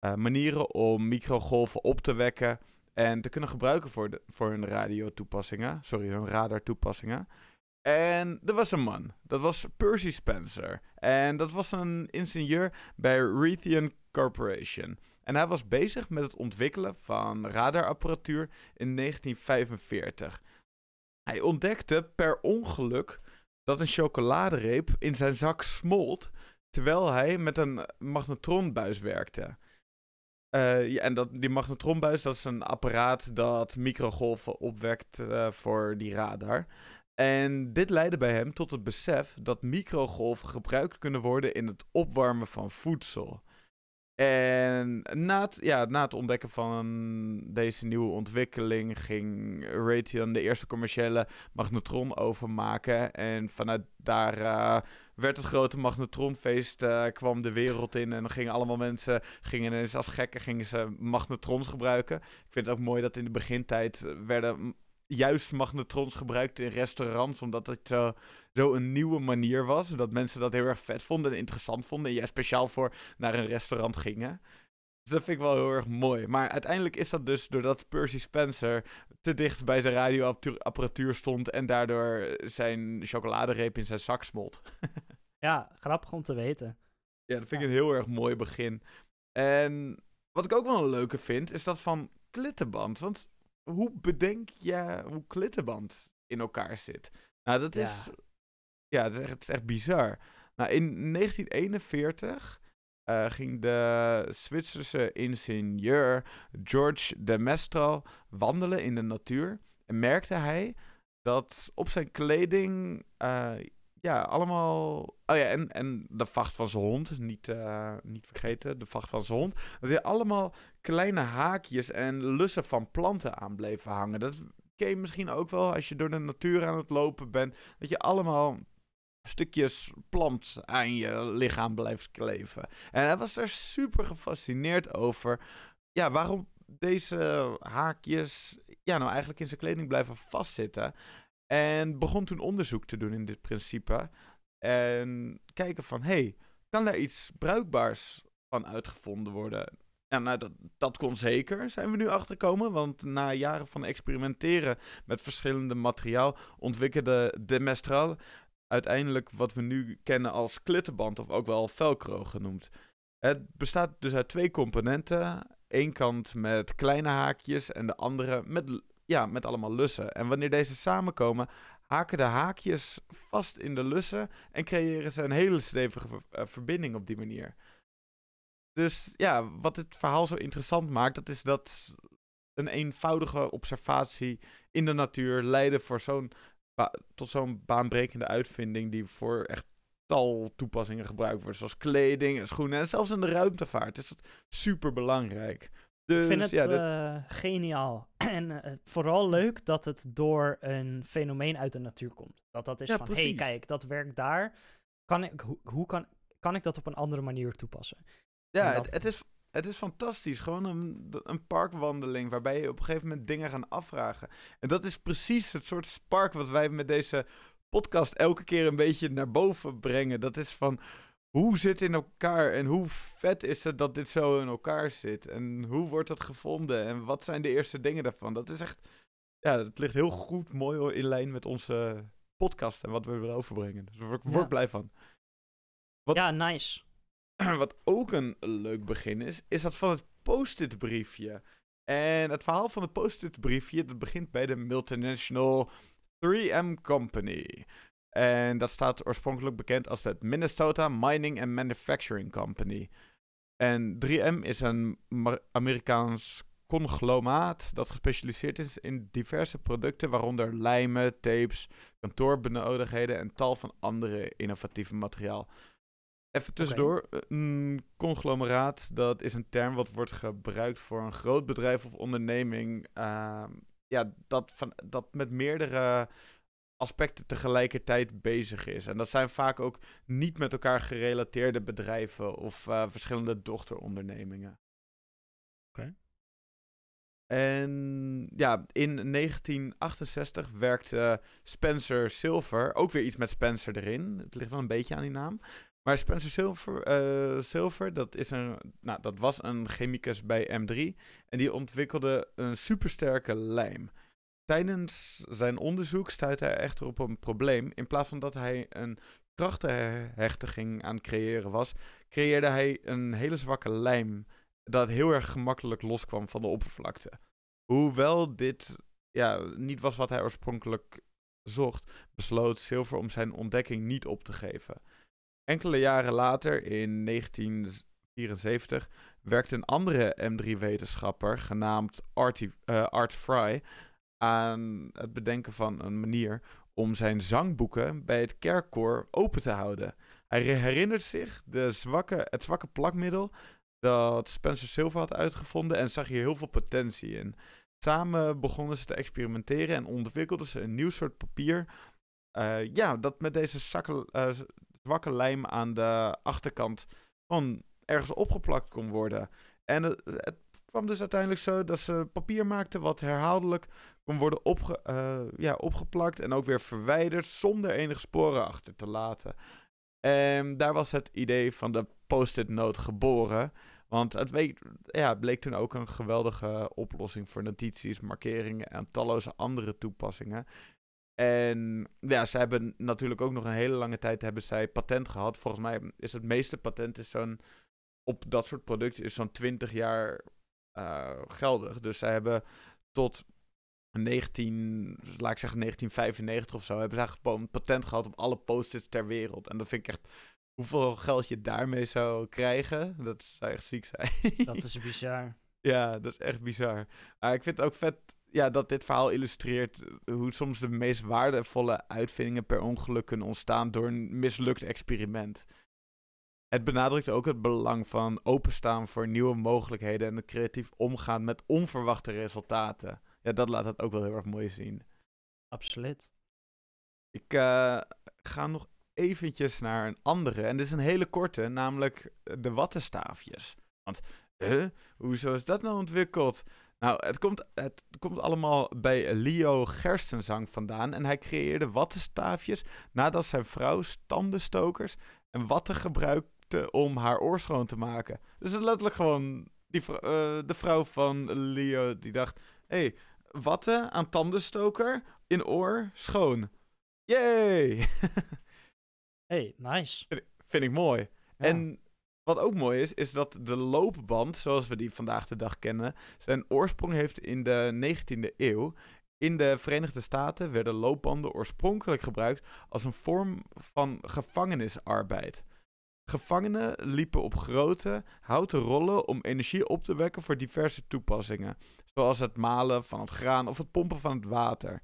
uh, manieren om microgolven op te wekken en te kunnen gebruiken voor, de, voor hun radiotoepassingen, sorry, hun radartoepassingen. En er was een man, dat was Percy Spencer. En dat was een ingenieur bij Raytheon Corporation. En hij was bezig met het ontwikkelen van radarapparatuur in 1945. Hij ontdekte per ongeluk dat een chocoladereep in zijn zak smolt terwijl hij met een magnetronbuis werkte. Ja, en dat, die magnetronbuis dat is een apparaat dat microgolven opwekt uh, voor die radar. En dit leidde bij hem tot het besef dat microgolven gebruikt kunnen worden in het opwarmen van voedsel. En na het, ja, na het ontdekken van deze nieuwe ontwikkeling ging Raytheon de eerste commerciële magnetron overmaken. En vanuit daar uh, werd het grote magnetronfeest, uh, kwam de wereld in. En dan gingen allemaal mensen, gingen ineens als gekken, gingen ze magnetrons gebruiken. Ik vind het ook mooi dat in de begintijd werden juist magnetrons gebruikt in restaurants, omdat het zo, zo een nieuwe manier was. Dat mensen dat heel erg vet vonden en interessant vonden. En jij speciaal voor naar een restaurant gingen. Dus dat vind ik wel heel erg mooi. Maar uiteindelijk is dat dus doordat Percy Spencer te dicht bij zijn radioapparatuur stond en daardoor zijn chocoladereep in zijn zak smolt. ja, grappig om te weten. Ja, dat vind ik een heel erg mooi begin. En wat ik ook wel een leuke vind, is dat van klittenband. Want hoe bedenk je hoe klittenband in elkaar zit? Nou, dat is. Ja, het is, echt, het is echt bizar. Nou, in 1941 uh, eh, ging de Zwitserse ingenieur George de Mestral wandelen in de natuur. En merkte hij dat op zijn kleding uh, ja, allemaal. Oh ja, en, en de vacht van zijn hond. Niet, uh, niet vergeten, de vacht van zijn hond. Dat hij allemaal kleine haakjes en lussen van planten aan bleven hangen. Dat ken je misschien ook wel als je door de natuur aan het lopen bent. Dat je allemaal stukjes plant aan je lichaam blijft kleven. En hij was er super gefascineerd over. Ja, waarom deze haakjes ja, nou eigenlijk in zijn kleding blijven vastzitten. En begon toen onderzoek te doen in dit principe. En kijken van, hey, kan daar iets bruikbaars van uitgevonden worden? Ja, nou, dat, dat kon zeker, zijn we nu achterkomen. Want na jaren van experimenteren met verschillende materiaal... ontwikkelde de Mestral uiteindelijk wat we nu kennen als klittenband... of ook wel velcro genoemd. Het bestaat dus uit twee componenten. Eén kant met kleine haakjes en de andere met, ja, met allemaal lussen. En wanneer deze samenkomen, haken de haakjes vast in de lussen en creëren ze een hele stevige eh, verbinding op die manier. Dus ja, wat het verhaal zo interessant maakt, dat is dat een eenvoudige observatie in de natuur leidde voor zo'n tot zo'n baanbrekende uitvinding die voor echt tal toepassingen gebruikt wordt, zoals kleding en schoenen en zelfs in de ruimtevaart is het super belangrijk. Dus, ik vind het ja, uh, geniaal. En uh, vooral leuk dat het door een fenomeen uit de natuur komt. Dat dat is van, hé, hey, kijk, dat werkt daar. Kan ik, hoe, hoe kan, kan ik dat op een andere manier toepassen? Ja, het, het, is, het is fantastisch. Gewoon een, een parkwandeling waarbij je op een gegeven moment dingen gaan afvragen. En dat is precies het soort spark wat wij met deze podcast elke keer een beetje naar boven brengen. Dat is van hoe zit het in elkaar en hoe vet is het dat dit zo in elkaar zit? En hoe wordt dat gevonden en wat zijn de eerste dingen daarvan? Dat is echt, ja, het ligt heel goed, mooi in lijn met onze podcast en wat we willen overbrengen. Dus daar word ik blij van. Wat, ja, nice. Wat ook een leuk begin is, is dat van het post-it briefje. En het verhaal van het post-it briefje, dat begint bij de multinational 3M Company. En dat staat oorspronkelijk bekend als het Minnesota Mining and Manufacturing Company. En 3M is een Amerikaans conglomeraat dat gespecialiseerd is in diverse producten, waaronder lijmen, tapes, kantoorbenodigdheden en tal van andere innovatieve materiaal. Even tussendoor, een conglomeraat, dat is een term wat wordt gebruikt voor een groot bedrijf of onderneming. Uh, ja, dat, van, dat met meerdere aspecten tegelijkertijd bezig is. En dat zijn vaak ook niet met elkaar gerelateerde bedrijven of uh, verschillende dochterondernemingen. Oké. En ja, in 1968 werkte Spencer Silver, ook weer iets met Spencer erin. Het ligt wel een beetje aan die naam. Maar Spencer Silver, uh, Silver dat, is een, nou, dat was een chemicus bij M3. En die ontwikkelde een supersterke lijm. Tijdens zijn onderzoek stuitte hij echter op een probleem. In plaats van dat hij een krachtenhechtiging aan het creëren was, creëerde hij een hele zwakke lijm dat heel erg gemakkelijk loskwam van de oppervlakte. Hoewel dit ja, niet was wat hij oorspronkelijk zocht, besloot Silver om zijn ontdekking niet op te geven. Enkele jaren later, in 1974, werkte een andere M3-wetenschapper, genaamd uh, Art Fry, aan het bedenken van een manier om zijn zangboeken bij het kerkkoor open te houden. Hij herinnert zich de zwakke, het zwakke plakmiddel dat Spencer Silver had uitgevonden en zag hier heel veel potentie in. Samen begonnen ze te experimenteren en ontwikkelden ze een nieuw soort papier. Uh, ja, dat met deze zakke, uh, zwakke lijm aan de achterkant gewoon ergens opgeplakt kon worden. En het, het kwam dus uiteindelijk zo dat ze papier maakten wat herhaaldelijk kon worden opge, uh, ja, opgeplakt en ook weer verwijderd zonder enige sporen achter te laten. En daar was het idee van de post-it note geboren. Want het weet, ja, bleek toen ook een geweldige oplossing voor notities, markeringen en talloze andere toepassingen. En ja, ze hebben natuurlijk ook nog een hele lange tijd hebben zij patent gehad. Volgens mij is het meeste patent is zo'n op dat soort producten is zo'n 20 jaar uh, geldig. Dus zij hebben tot 19, laat ik zeggen 1995 of zo, hebben gewoon een patent gehad op alle post-its ter wereld. En dat vind ik echt, hoeveel geld je daarmee zou krijgen, dat zou echt ziek zijn. Dat is bizar. ja, dat is echt bizar. Uh, ik vind het ook vet ja, dat dit verhaal illustreert hoe soms de meest waardevolle uitvindingen per ongeluk kunnen ontstaan door een mislukt experiment. Het benadrukt ook het belang van openstaan voor nieuwe mogelijkheden en het creatief omgaan met onverwachte resultaten. Ja, dat laat het ook wel heel erg mooi zien. Absoluut. Ik uh, ga nog eventjes naar een andere. En dit is een hele korte, namelijk de wattenstaafjes. Want, huh, hoezo is dat nou ontwikkeld? Nou, het komt, het komt allemaal bij Leo Gerstenzang vandaan. En hij creëerde wattenstaafjes nadat zijn vrouw tandenstokers en watten gebruikte om haar oor schoon te maken. Dus het letterlijk gewoon die, uh, de vrouw van Leo die dacht... Hé, hey, watten aan tandenstoker in oor schoon. Yay! hey, nice. Vind ik mooi. En wat ook mooi is, is dat de loopband, zoals we die vandaag de dag kennen, zijn oorsprong heeft in de 19e eeuw. In de Verenigde Staten werden loopbanden oorspronkelijk gebruikt als een vorm van gevangenisarbeid. Gevangenen liepen op grote houten rollen om energie op te wekken voor diverse toepassingen, zoals het malen van het graan of het pompen van het water.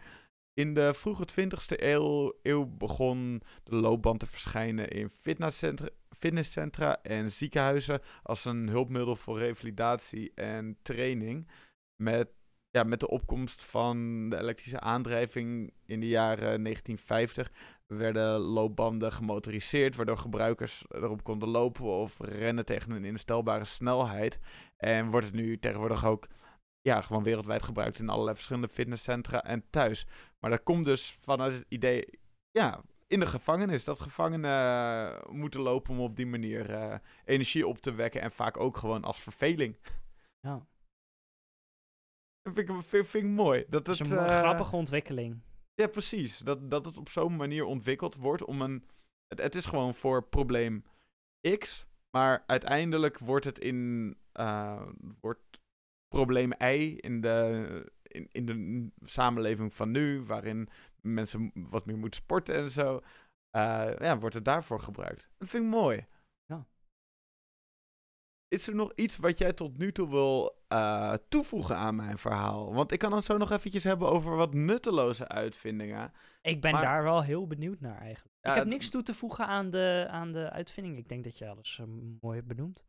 In de vroege 20e eeuw, eeuw begon de loopband te verschijnen in fitnesscentra, fitnesscentra en ziekenhuizen als een hulpmiddel voor revalidatie en training. Met, ja, met de opkomst van de elektrische aandrijving in de jaren 1950 werden loopbanden gemotoriseerd, waardoor gebruikers erop konden lopen of rennen tegen een instelbare snelheid. En wordt het nu tegenwoordig ook ja, gewoon wereldwijd gebruikt in allerlei verschillende fitnesscentra en thuis. Maar dat komt dus vanuit het idee, ja, in de gevangenis. Dat gevangenen uh, moeten lopen om op die manier uh, energie op te wekken. En vaak ook gewoon als verveling. Ja. Dat vind ik, vind, vind ik mooi. Dat het, is een uh, grappige ontwikkeling. Ja, precies. Dat, dat het op zo'n manier ontwikkeld wordt om een... Het, het, is gewoon voor probleem X, maar uiteindelijk wordt het in... wordt probleem Y in de, in, in de samenleving van nu, waarin mensen wat meer moeten sporten en zo, uh, ja, wordt het daarvoor gebruikt. Dat vind ik mooi. Ja. Is er nog iets wat jij tot nu toe wil uh, toevoegen aan mijn verhaal? Want ik kan het zo nog eventjes hebben over wat nutteloze uitvindingen. Ik ben Maar- daar wel heel benieuwd naar eigenlijk. Ja, ik heb niks toe te voegen aan de, aan de uitvinding. Ik denk dat je alles eh, mooi hebt benoemd.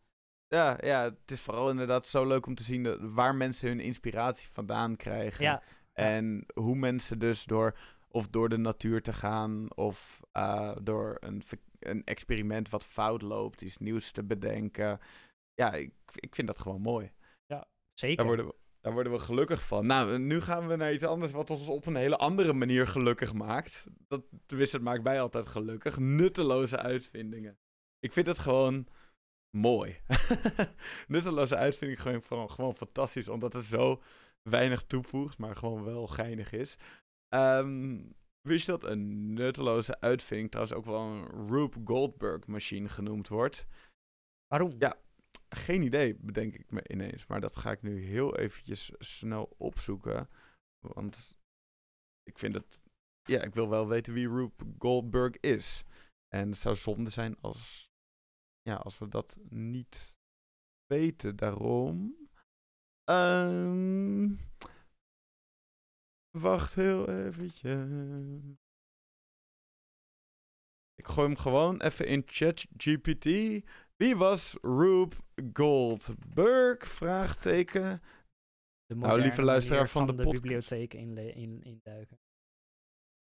Ja, ja, het is vooral inderdaad zo leuk om te zien dat, waar mensen hun inspiratie vandaan krijgen. Ja, En hoe mensen dus door of door de natuur te gaan of eh, door een, een experiment wat fout loopt, iets nieuws te bedenken. Ja, ik, ik vind dat gewoon mooi. zeker. Daar worden, we, daar worden we gelukkig van. Nou, nu gaan we naar iets anders wat ons op een hele andere manier gelukkig maakt. Dat, tenminste, het maakt mij altijd gelukkig. Nutteloze uitvindingen. Ik vind het gewoon mooi. Nutteloze uitvinding gewoon, gewoon, gewoon fantastisch, omdat het zo weinig toevoegt, maar gewoon wel geinig is. Ehm, wist je dat een nutteloze uitvinding trouwens ook wel een Rube Goldberg machine genoemd wordt? Waarom? Ja. Geen idee, bedenk ik me ineens. Maar dat ga ik nu heel eventjes snel opzoeken. Want ik vind het... Ja, ik wil wel weten wie Rube Goldberg is. En het zou zonde zijn als... Ja, als we dat niet weten. Daarom... Ehm, wacht heel eventjes. Ik gooi hem gewoon even in ChatGPT. Wie was Rube Goldberg? Vraagteken. De Nou, lieve luisteraar van de podcast. bibliotheek inle- in, induiken.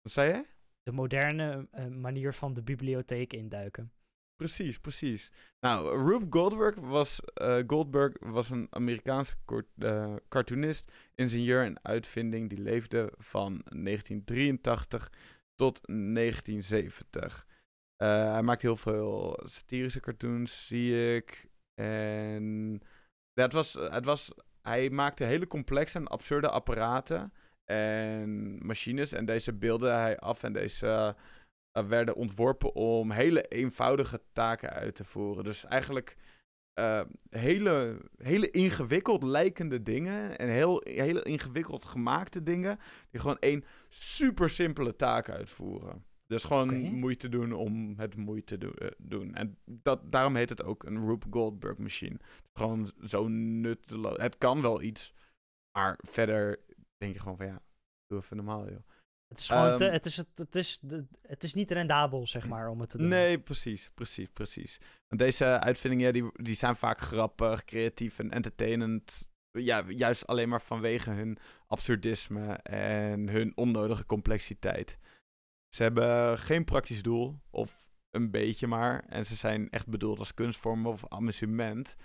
Wat zei jij? De moderne eh, manier van de bibliotheek induiken. Precies, precies. Nou, Rube Goldberg was, eh, Goldberg was een Amerikaanse eh, cartoonist, ingenieur en uitvinding die leefde van 1983 tot 1970. Eh, hij maakte heel veel satirische cartoons, zie ik. En ja, het was, het was, hij maakte hele complexe en absurde apparaten en machines. En deze beelde hij af en deze werden ontworpen om hele eenvoudige taken uit te voeren. Dus eigenlijk eh, hele, hele ingewikkeld lijkende dingen en heel, hele ingewikkeld gemaakte dingen, die gewoon één super simpele taak uitvoeren. Dus gewoon moeite doen om het moeite do- eh, doen. En dat, daarom heet het ook een Rube Goldberg machine. Gewoon zo nutteloos. Het kan wel iets, maar verder denk je gewoon van ja, doe even normaal joh. Het is gewoon te, Ehm, het, is, het, het, is, het is niet rendabel, zeg maar, om het te doen. Nee, precies, precies, precies. Want deze uitvindingen, ja, die, die zijn vaak grappig, creatief en entertainend. Ja, juist alleen maar vanwege hun absurdisme en hun onnodige complexiteit. Ze hebben geen praktisch doel, of een beetje maar. En ze zijn echt bedoeld als kunstvorm of amusement.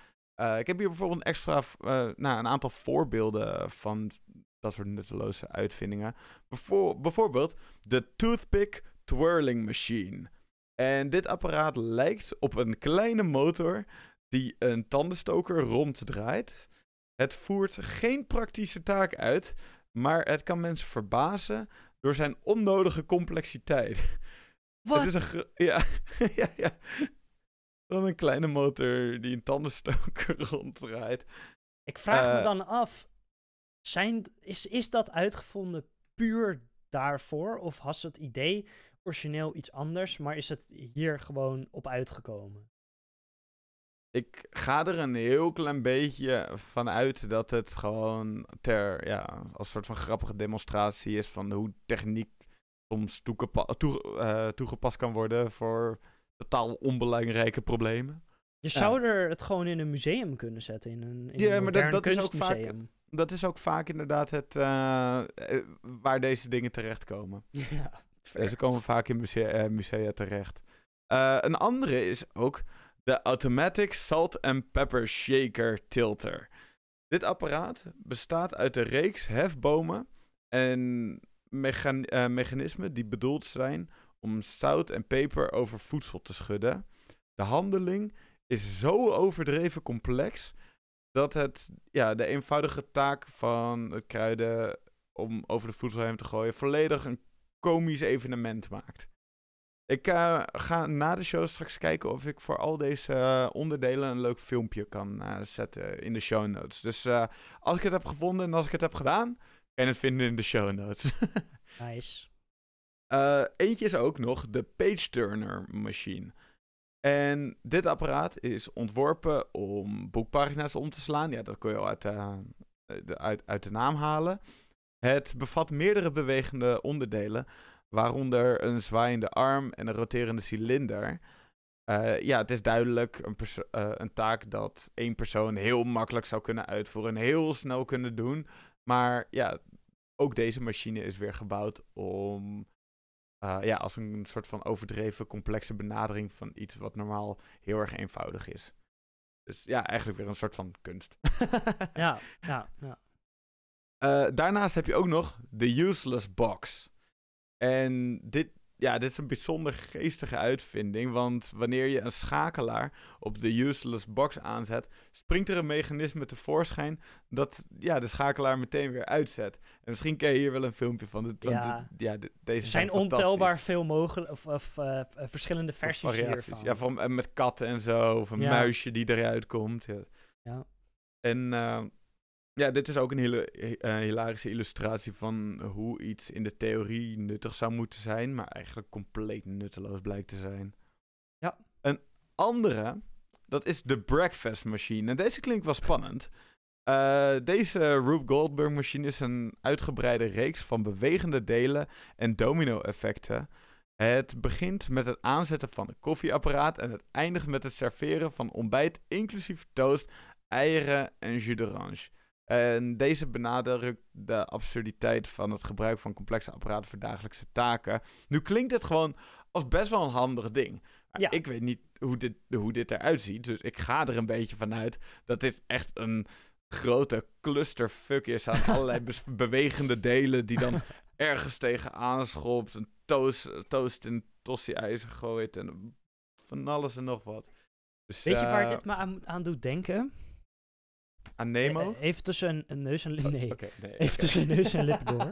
Eh, ik heb hier bijvoorbeeld een extra, eh, nou, een aantal voorbeelden van dat soort nutteloze uitvindingen. Bijvoor- bijvoorbeeld de Toothpick Twirling Machine. En dit apparaat lijkt op een kleine motor die een tandenstoker ronddraait. Het voert geen praktische taak uit, maar het kan mensen verbazen door zijn onnodige complexiteit. Wat? Ja, ja, ja. Dan een kleine motor die een tandenstoker ronddraait. Ik vraag me Eh. dan af, zijn, is, is dat uitgevonden puur daarvoor? Of was het idee origineel iets anders, maar is het hier gewoon op uitgekomen? Ik ga er een heel klein beetje van uit dat het gewoon ter, ja, als soort van grappige demonstratie is van hoe techniek soms toegepa- toe- eh, toegepast kan worden voor totaal onbelangrijke problemen. Je zou er het gewoon in een museum kunnen zetten, in een, in Ja, een maar dat- dat is ook vaak-. Dat is ook vaak inderdaad het, eh, eh, waar deze dingen terechtkomen. Ja, Deze komen vaak in musea, eh, musea terecht. Een andere is ook de Automatic Salt and Pepper Shaker Tilter. Dit apparaat bestaat uit een reeks hefbomen en mechan- mechanismen die bedoeld zijn om zout en peper over voedsel te schudden. De handeling is zo overdreven complex dat het ja, de eenvoudige taak van het kruiden om over de voedsel heen te gooien volledig een komisch evenement maakt. Ik eh, ga na de show straks kijken of ik voor al deze eh, onderdelen een leuk filmpje kan eh, zetten in de show notes. Dus als ik het heb gevonden en als ik het heb gedaan, kan je het vinden in de show notes. nice. Eh, eentje is ook nog de Page Turner machine. En dit apparaat is ontworpen om boekpagina's om te slaan. Ja, dat kun je al uit de, de- uit, uit de naam halen. Het bevat meerdere bewegende onderdelen, waaronder een zwaaiende arm en een roterende cilinder. Eh, ja, het is duidelijk een, eh, een taak dat één persoon heel makkelijk zou kunnen uitvoeren en heel snel kunnen doen. Maar ja, ook deze machine is weer gebouwd om eh, ja, als een soort van overdreven complexe benadering van iets wat normaal heel erg eenvoudig is. Dus ja, eigenlijk weer een soort van kunst. Ja, ja, ja. Eh, daarnaast heb je ook nog de Useless Box. En dit, ja, dit is een bijzonder geestige uitvinding, want wanneer je een schakelaar op de Useless Box aanzet, springt er een mechanisme tevoorschijn dat ja, de schakelaar meteen weer uitzet. En misschien ken je hier wel een filmpje van. Dit, want Ja. dit- ja, dit- deze Er zijn ontelbaar veel mogelijk, of, of eh, eh, verschillende versies hiervan. Ja, van, en met katten en zo. Of een Ja. muisje die eruit komt. Ja. Ja. En eh, ja, dit is ook een hele eh, hilarische illustratie van hoe iets in de theorie nuttig zou moeten zijn, maar eigenlijk compleet nutteloos blijkt te zijn. Ja. Een andere, dat is de breakfast machine. En deze klinkt wel spannend. Eh, deze Rube Goldberg machine is een uitgebreide reeks van bewegende delen en domino-effecten. Het begint met het aanzetten van een koffieapparaat en het eindigt met het serveren van ontbijt inclusief toast, eieren en jus d'orange. En deze benadrukt de absurditeit van het gebruik van complexe apparaten voor dagelijkse taken. Nu klinkt het gewoon als best wel een handig ding. Ja. Ik weet niet hoe dit, hoe dit eruit ziet, dus ik ga er een beetje vanuit dat dit echt een grote clusterfuck is aan allerlei bewegende delen die dan ergens tegen aanschopt, een toast, toast in tosti-ijzer gooit en van alles en nog wat. Dus, Weet je waar eh, dit me aan, aan doet denken? Nemo? Eh, Even tussen een, een neus en lip. Oh, Nee, even oké. tussen neus en lip door.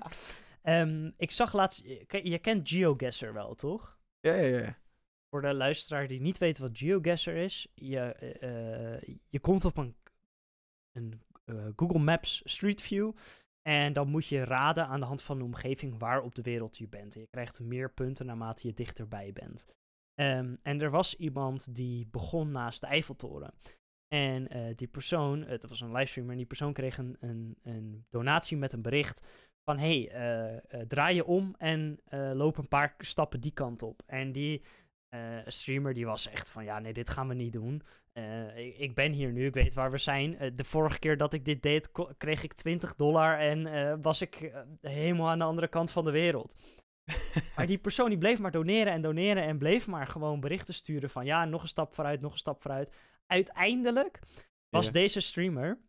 Ehm, ik zag laatst. Je, je kent GeoGuessr wel, toch? Ja, ja, ja. Voor de luisteraar die niet weet wat GeoGuessr is, je, eh, eh, je komt op een, een Google Maps Street View en dan moet je raden aan de hand van de omgeving waar op de wereld je bent. En je krijgt meer punten naarmate je dichterbij bent. Ehm, en er was iemand die begon naast de Eiffeltoren. En eh, die persoon, het was een livestreamer, en die persoon kreeg een, een, een donatie met een bericht van hey, eh, eh, draai je om en eh, loop een paar stappen die kant op. En die eh, streamer die was echt van ja, nee, dit gaan we niet doen. Eh, ik, ik ben hier nu, ik weet waar we zijn. Eh, de vorige keer dat ik dit deed, kreeg ik 20 dollar en eh, was ik eh, helemaal aan de andere kant van de wereld. Maar die persoon die bleef maar doneren en doneren en bleef maar gewoon berichten sturen van ja, nog een stap vooruit, nog een stap vooruit. Uiteindelijk was deze streamer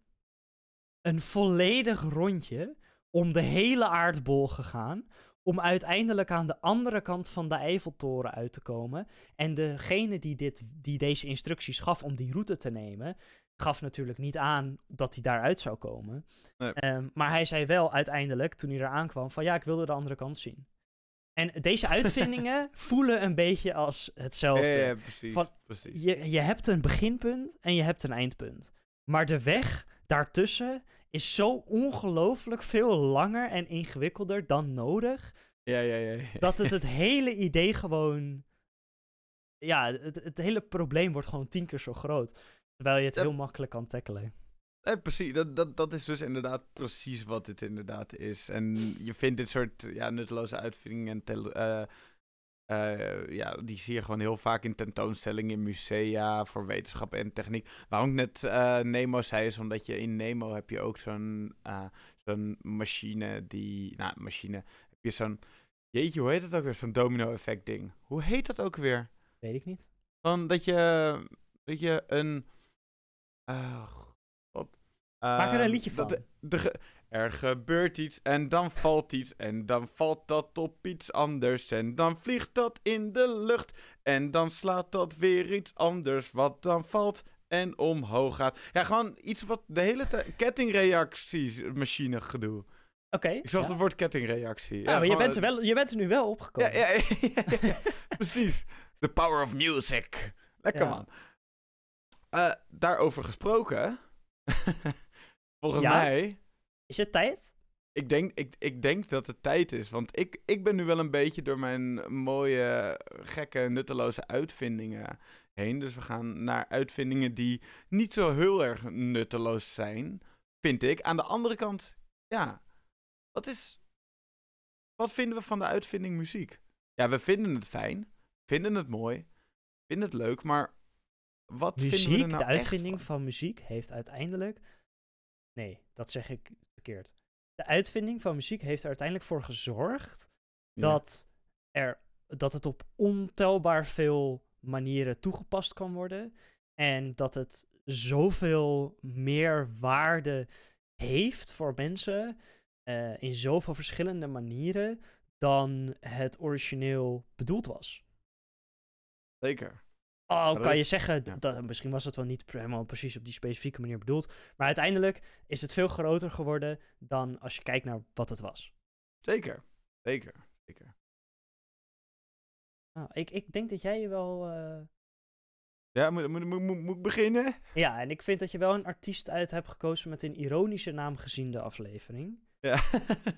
een volledig rondje om de hele aardbol gegaan. Om uiteindelijk aan de andere kant van de Eiffeltoren uit te komen. En degene die, dit, die deze instructies gaf om die route te nemen, gaf natuurlijk niet aan dat hij daaruit zou komen. Nee. Ehm, maar hij zei wel uiteindelijk, toen hij eraan kwam, van ja, ik wilde de andere kant zien. En deze uitvindingen voelen een beetje als hetzelfde. Ja, precies. Van, precies. Je, je hebt een beginpunt en je hebt een eindpunt. Maar de weg daartussen is zo ongelooflijk veel langer en ingewikkelder dan nodig. Ja, ja, ja. ja. Dat het het hele idee gewoon. Ja, het, het hele probleem wordt gewoon tien keer zo groot. Terwijl je het heel makkelijk kan tackelen. Nee, precies. Dat, dat, dat is dus inderdaad precies wat dit inderdaad is. En je vindt dit soort ja, nutteloze uitvindingen en tele- eh, eh, ja, die zie je gewoon heel vaak in tentoonstellingen in musea voor wetenschap en techniek. Waarom ik net eh, Nemo zei, is omdat je in Nemo heb je ook zo'n eh, zo'n machine die, nou, machine, heb je zo'n, jeetje, hoe heet het ook weer, zo'n domino-effect ding. Hoe heet dat ook weer? Weet ik niet. Van dat je, dat je een. Maak er een Ehm, liedje van. de- de ge- er gebeurt iets en dan valt iets en dan valt dat op iets anders en dan vliegt dat in de lucht en dan slaat dat weer iets anders wat dan valt en omhoog gaat. Ja, gewoon iets wat de hele tijd kettingreactiemachine gedoe. Oké. Ik zag ja. het woord kettingreactie. Ja, maar je bent, er wel, je bent er nu wel opgekomen. ja, ja, precies. The power of music. Lekker man. Eh, daarover gesproken. Volgens Ja? mij. Is het tijd? Ik denk, ik, ik denk dat het tijd is. Want ik, ik ben nu wel een beetje door mijn mooie, gekke, nutteloze uitvindingen heen. Dus we gaan naar uitvindingen die niet zo heel erg nutteloos zijn. Vind ik. Aan de andere kant, ja. Wat is. Wat vinden we van de uitvinding muziek? Ja, we vinden het fijn. Vinden het mooi. Vinden het leuk. Maar wat vinden we Muziek, nou de uitvinding van? van muziek, heeft uiteindelijk. Nee, dat zeg ik verkeerd. De uitvinding van muziek heeft er uiteindelijk voor gezorgd Ja. dat, er, dat het op ontelbaar veel manieren toegepast kan worden. En dat het zoveel meer waarde heeft voor mensen eh, in zoveel verschillende manieren dan het origineel bedoeld was. Zeker. Oh, kan je zeggen, ja. dat, misschien was het wel niet helemaal precies op die specifieke manier bedoeld. Maar uiteindelijk is het veel groter geworden dan als je kijkt naar wat het was. Zeker. Zeker. Zeker. Nou, ik, ik denk dat jij je wel. eh, Ja, moet, moet, moet, moet, moet ik beginnen? Ja, en ik vind dat je wel een artiest uit hebt gekozen met een ironische naam gezien de aflevering. Ja,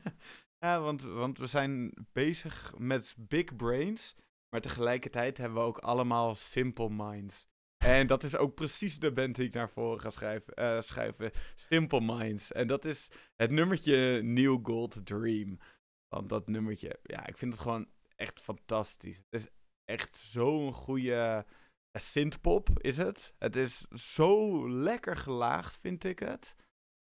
ja want, want we zijn bezig met big brains, maar tegelijkertijd hebben we ook allemaal simple minds. En dat is ook precies de band die ik naar voren ga schrijven, eh, schuiven. Simple Minds. En dat is het nummertje New Gold Dream. Want dat nummertje, ja, ik vind het gewoon echt fantastisch. Het is echt zo'n goede eh, synthpop, is het. Het is zo lekker gelaagd, vind ik het.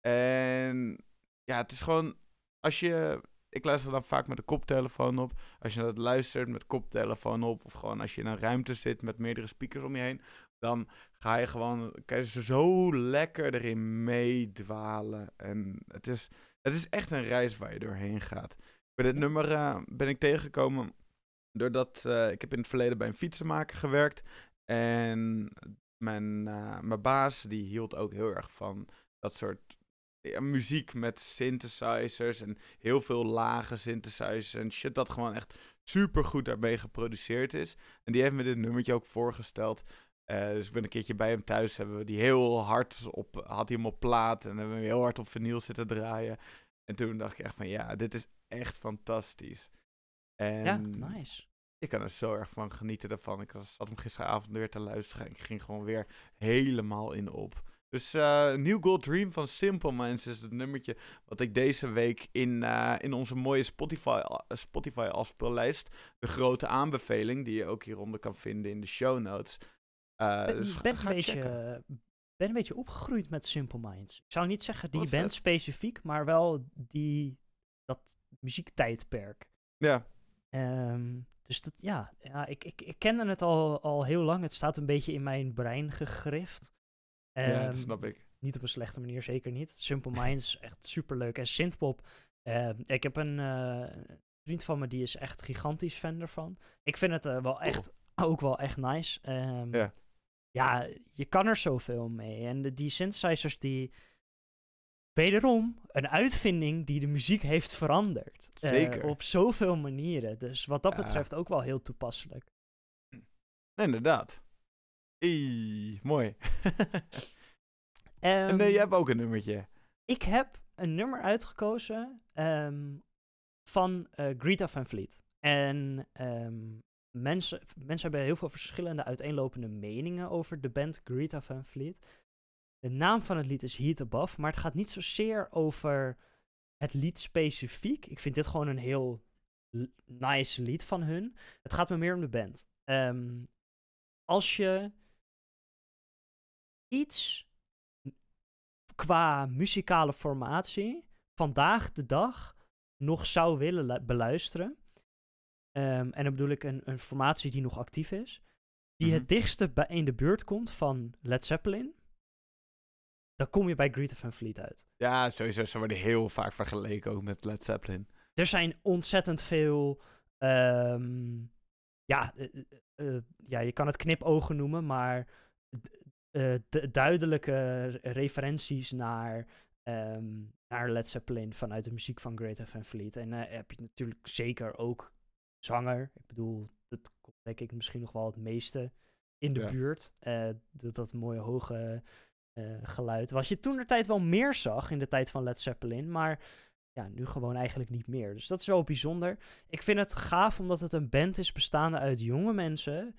En ja, het is gewoon, als je, ik luister dan vaak met de koptelefoon op. Als je dat luistert met koptelefoon op, of gewoon als je in een ruimte zit met meerdere speakers om je heen, dan ga je gewoon, kan je zo lekker erin meedwalen. En het is, het is echt een reis waar je doorheen gaat. Bij dit nummer eh, ben ik tegengekomen doordat eh, ik heb in het verleden bij een fietsenmaker gewerkt. En mijn, eh, mijn baas, die hield ook heel erg van dat soort ja, muziek met synthesizers en heel veel lage synthesizers en shit dat gewoon echt super goed daarbij geproduceerd is. En die heeft me dit nummertje ook voorgesteld. Eh, dus ik ben een keertje bij hem thuis, hebben we die heel hard op, had hij hem op plaat en hebben we hem heel hard op vinyl zitten draaien. En toen dacht ik echt van ja, dit is echt fantastisch. En Ja, nice. ik kan er zo erg van genieten daarvan. Ik was- zat hem gisteravond weer te luisteren. en Ik ging gewoon weer helemaal in op. Dus eh New Gold Dream van Simple Minds is het nummertje wat ik deze week in, eh, in onze mooie Spotify, eh, Spotify afspeellijst, de grote aanbeveling, die je ook hieronder kan vinden in de show notes. Eh, ben, dus ga- ga een beetje, ben een beetje opgegroeid met Simple Minds. Ik zou niet zeggen die Wat band vet. specifiek, maar wel die, dat muziektijdperk. Ja, Ehm, dus dat, ja, ja ik, ik, ik kende het al, al heel lang. Het staat een beetje in mijn brein gegrift. Ja, Ehm, dat snap ik. Niet op een slechte manier, zeker niet. Simple Minds, echt superleuk. En synthpop, ehm, ik heb een eh, vriend van me, die is echt gigantisch fan ervan. Ik vind het eh, wel echt, ook wel echt nice. Ehm, Ja. ja, je kan er zoveel mee. En de, die synthesizers, die, wederom een uitvinding die de muziek heeft veranderd. Eh, Zeker. op zoveel manieren. Dus wat dat betreft ook wel heel toepasselijk. Inderdaad. Mooi. en Ehm, eh, jij hebt ook een nummertje. Ik heb een nummer uitgekozen ehm, van eh, Greta Van Fleet. En ehm, mensen, mensen hebben heel veel verschillende uiteenlopende meningen over de band Greta Van Fleet. De naam van het lied is Heat Above, maar het gaat niet zozeer over het lied specifiek. Ik vind dit gewoon een heel nice lied van hun. Het gaat me meer om de band. Ehm, als je iets qua muzikale formatie vandaag de dag nog zou willen lu- beluisteren. ehm, en dan bedoel ik een, een formatie die nog actief is. Die Mhm. het dichtste bij in de buurt komt van Led Zeppelin. Dan kom je bij Greta Van Fleet uit. Ja, sowieso. Ze worden heel vaak vergeleken ook met Led Zeppelin. Er zijn ontzettend veel. ehm, ja, eh, eh, eh, ja, je kan het knipogen noemen, maar duidelijke referenties naar, ehm, naar Led Zeppelin vanuit de muziek van Greta Van Fleet. En eh, heb je natuurlijk zeker ook zanger. Ik bedoel, dat komt denk ik misschien nog wel het meeste in de Ja. buurt. Eh, dat, dat mooie hoge eh, geluid. Wat je toen de tijd wel meer zag in de tijd van Led Zeppelin, maar ja, nu gewoon eigenlijk niet meer. Dus dat is wel bijzonder. Ik vind het gaaf omdat het een band is bestaande uit jonge mensen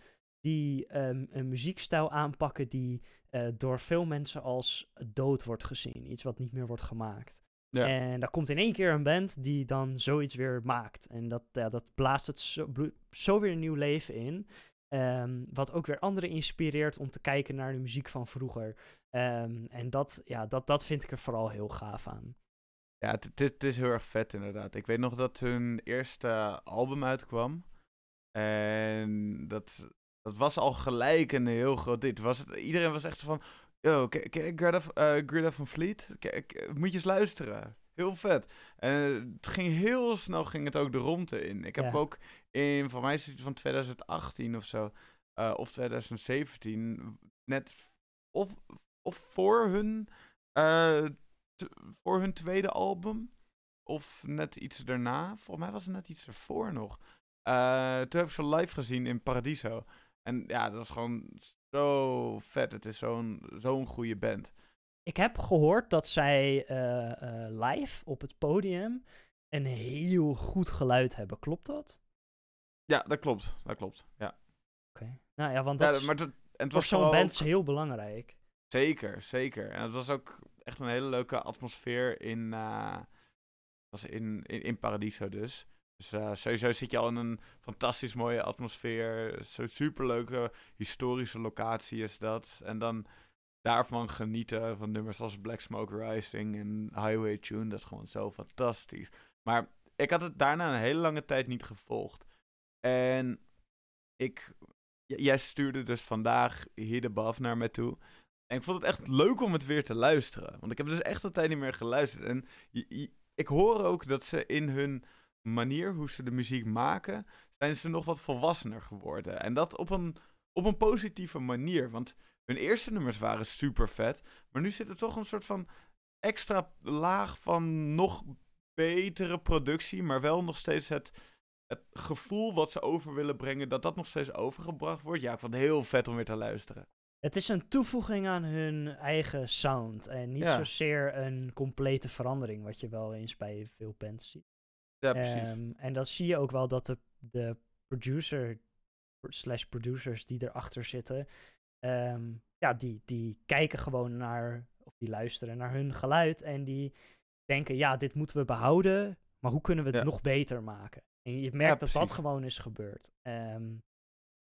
die ehm, een muziekstijl aanpakken die eh, door veel mensen als dood wordt gezien. Iets wat niet meer wordt gemaakt. Ja. En daar komt in één keer een band die dan zoiets weer maakt. En dat, ja, dat blaast het zo, weer een nieuw leven in. Ehm, wat ook weer anderen inspireert om te kijken naar de muziek van vroeger. Ehm, en dat, ja, dat, dat vind ik er vooral heel gaaf aan. Ja, het is heel erg vet inderdaad. Ik weet nog dat hun eerste album uitkwam. En dat, dat was al gelijk een heel groot dit. Was het, iedereen was echt zo van... Yo, Greta, eh, Greta van k- moet je eens luisteren. Heel vet. En het ging heel snel ging het ook de ronde in. Ik heb Ja. ook in, voor mij is het van 2018 of zo, eh, of 2017, net of, of voor hun, eh, voor hun tweede album, of net iets daarna. Volgens mij was het net iets ervoor nog. Eh, toen heb ik ze live gezien in Paradiso. En ja, dat was gewoon zo vet. Het is zo'n zo'n goede band. Ik heb gehoord dat zij eh, eh, live op het podium een heel goed geluid hebben. Klopt dat? Ja, dat klopt. Dat klopt. Ja. Oké. Nou ja, want ja dat is maar en het voor was zo'n band ook- is heel belangrijk. Zeker, zeker. En het was ook echt een hele leuke atmosfeer in, eh, was in, in, in Paradiso dus. Dus eh, sowieso zit je al in een fantastisch mooie atmosfeer. Zo'n superleuke historische locatie is dat. En dan daarvan genieten van nummers als Black Smoke Rising en Highway Tune. Dat is gewoon zo fantastisch. Maar ik had het daarna een hele lange tijd niet gevolgd. En ik, jij stuurde dus vandaag Here Above naar mij toe. En ik vond het echt leuk om het weer te luisteren. Want ik heb dus echt een tijd niet meer geluisterd. En ik hoor ook dat ze in hun manier, hoe ze de muziek maken, zijn ze nog wat volwassener geworden. En dat op een, op een positieve manier. Want hun eerste nummers waren super vet. Maar nu zit er toch een soort van extra laag van nog betere productie. Maar wel nog steeds het, het gevoel wat ze over willen brengen, dat dat nog steeds overgebracht wordt. Ja, ik vond het heel vet om weer te luisteren. Het is een toevoeging aan hun eigen sound. En niet Ja. zozeer een complete verandering, wat je wel eens bij veel bands ziet. Ja, precies. Ehm, en dan zie je ook wel dat de, de producer slash producers die erachter zitten, ehm, ja, die, die kijken gewoon naar, of die luisteren naar hun geluid en die denken, ja, dit moeten we behouden, maar hoe kunnen we het Ja. nog beter maken? En je merkt dat dat gewoon is gebeurd. Ehm,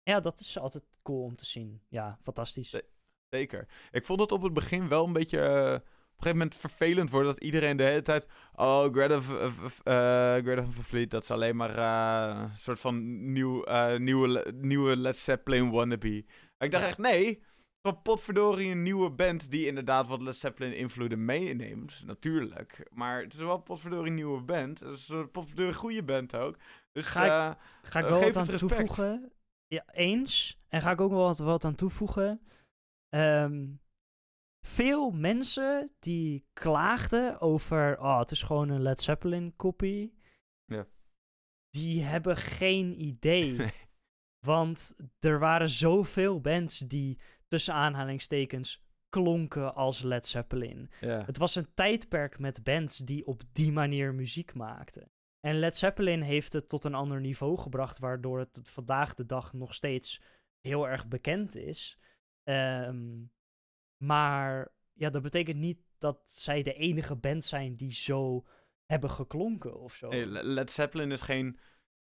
ja, dat is altijd cool om te zien. Ja, fantastisch. Zeker. Ik vond het op het begin wel een beetje. eh, een gegeven moment vervelend worden dat iedereen de hele tijd. Oh, Greta, eh, Greta van Fleet, dat is alleen maar eh, een soort van nieuw, eh, nieuwe, nieuwe Led Zeppelin wannabe. Ik dacht echt, nee. Van potverdorie een nieuwe band die inderdaad wat Led Zeppelin invloeden meeneemt. Natuurlijk. Maar het is wel potverdorie een nieuwe band. Het is een potverdorie goede band ook. Dus Ga ik- Ga ik wel wat aan respect. toevoegen? Ja, eens. En ga ik ook wel wat, wat aan toevoegen. Ehm, veel mensen die klaagden over, oh, het is gewoon een Led Zeppelin kopie. Ja. Die hebben geen idee. Want er waren zoveel bands die tussen aanhalingstekens klonken als Led Zeppelin. Ja. Het was een tijdperk met bands die op die manier muziek maakten. En Led Zeppelin heeft het tot een ander niveau gebracht, waardoor het vandaag de dag nog steeds heel erg bekend is. Ehm, maar ja, dat betekent niet dat zij de enige band zijn die zo hebben geklonken of zo. Nee, Led Zeppelin is geen,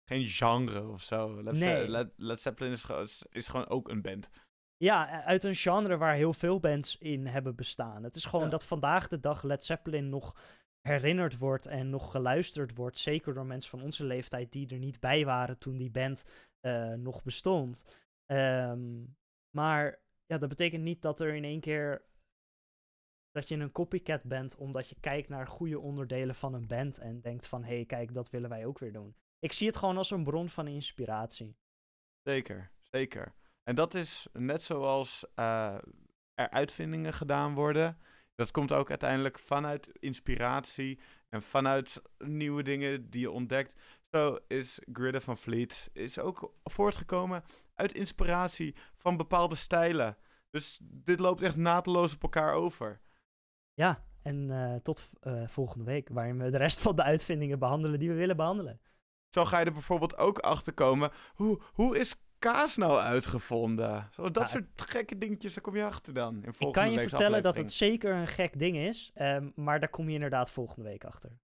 geen genre of zo. Led, Nee. Led, Led Zeppelin is, gewoon- is, is gewoon ook een band. Ja, uit een genre waar heel veel bands in hebben bestaan. Het is gewoon Ja. dat vandaag de dag Led Zeppelin nog herinnerd wordt en nog geluisterd wordt. Zeker door mensen van onze leeftijd die er niet bij waren toen die band eh, nog bestond. Ehm, maar ja, dat betekent niet dat er in één keer dat je een copycat bent omdat je kijkt naar goede onderdelen van een band en denkt van hé, hey, kijk, dat willen wij ook weer doen. Ik zie het gewoon als een bron van inspiratie. Zeker, zeker. En dat is net zoals eh, er uitvindingen gedaan worden. Dat komt ook uiteindelijk vanuit inspiratie en vanuit nieuwe dingen die je ontdekt. Zo is Greta van Fleet is ook voortgekomen uit inspiratie van bepaalde stijlen. Dus dit loopt echt naadloos op elkaar over. Ja, en eh, tot eh, volgende week, waarin we de rest van de uitvindingen behandelen die we willen behandelen. Zo ga je er bijvoorbeeld ook achter komen. Hoe, hoe is kaas nou uitgevonden? Zo, dat soort gekke dingetjes, daar kom je achter dan. In volgende Ik kan je vertellen dat het zeker een gek ding is, ehm, maar daar kom je inderdaad volgende week achter.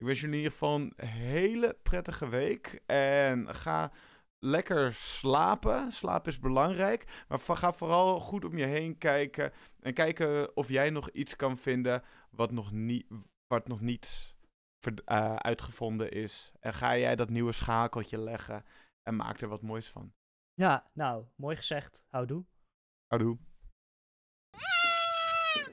Ik wens je in ieder geval een hele prettige week. En ga lekker slapen. Slaap is belangrijk. Maar ga vooral goed om je heen kijken. En kijken of jij nog iets kan vinden wat nog niet, wat nog niet eh, uitgevonden is. En ga jij dat nieuwe schakeltje leggen. En maak er wat moois van. Ja, nou, mooi gezegd. Houdoe. Houdoe.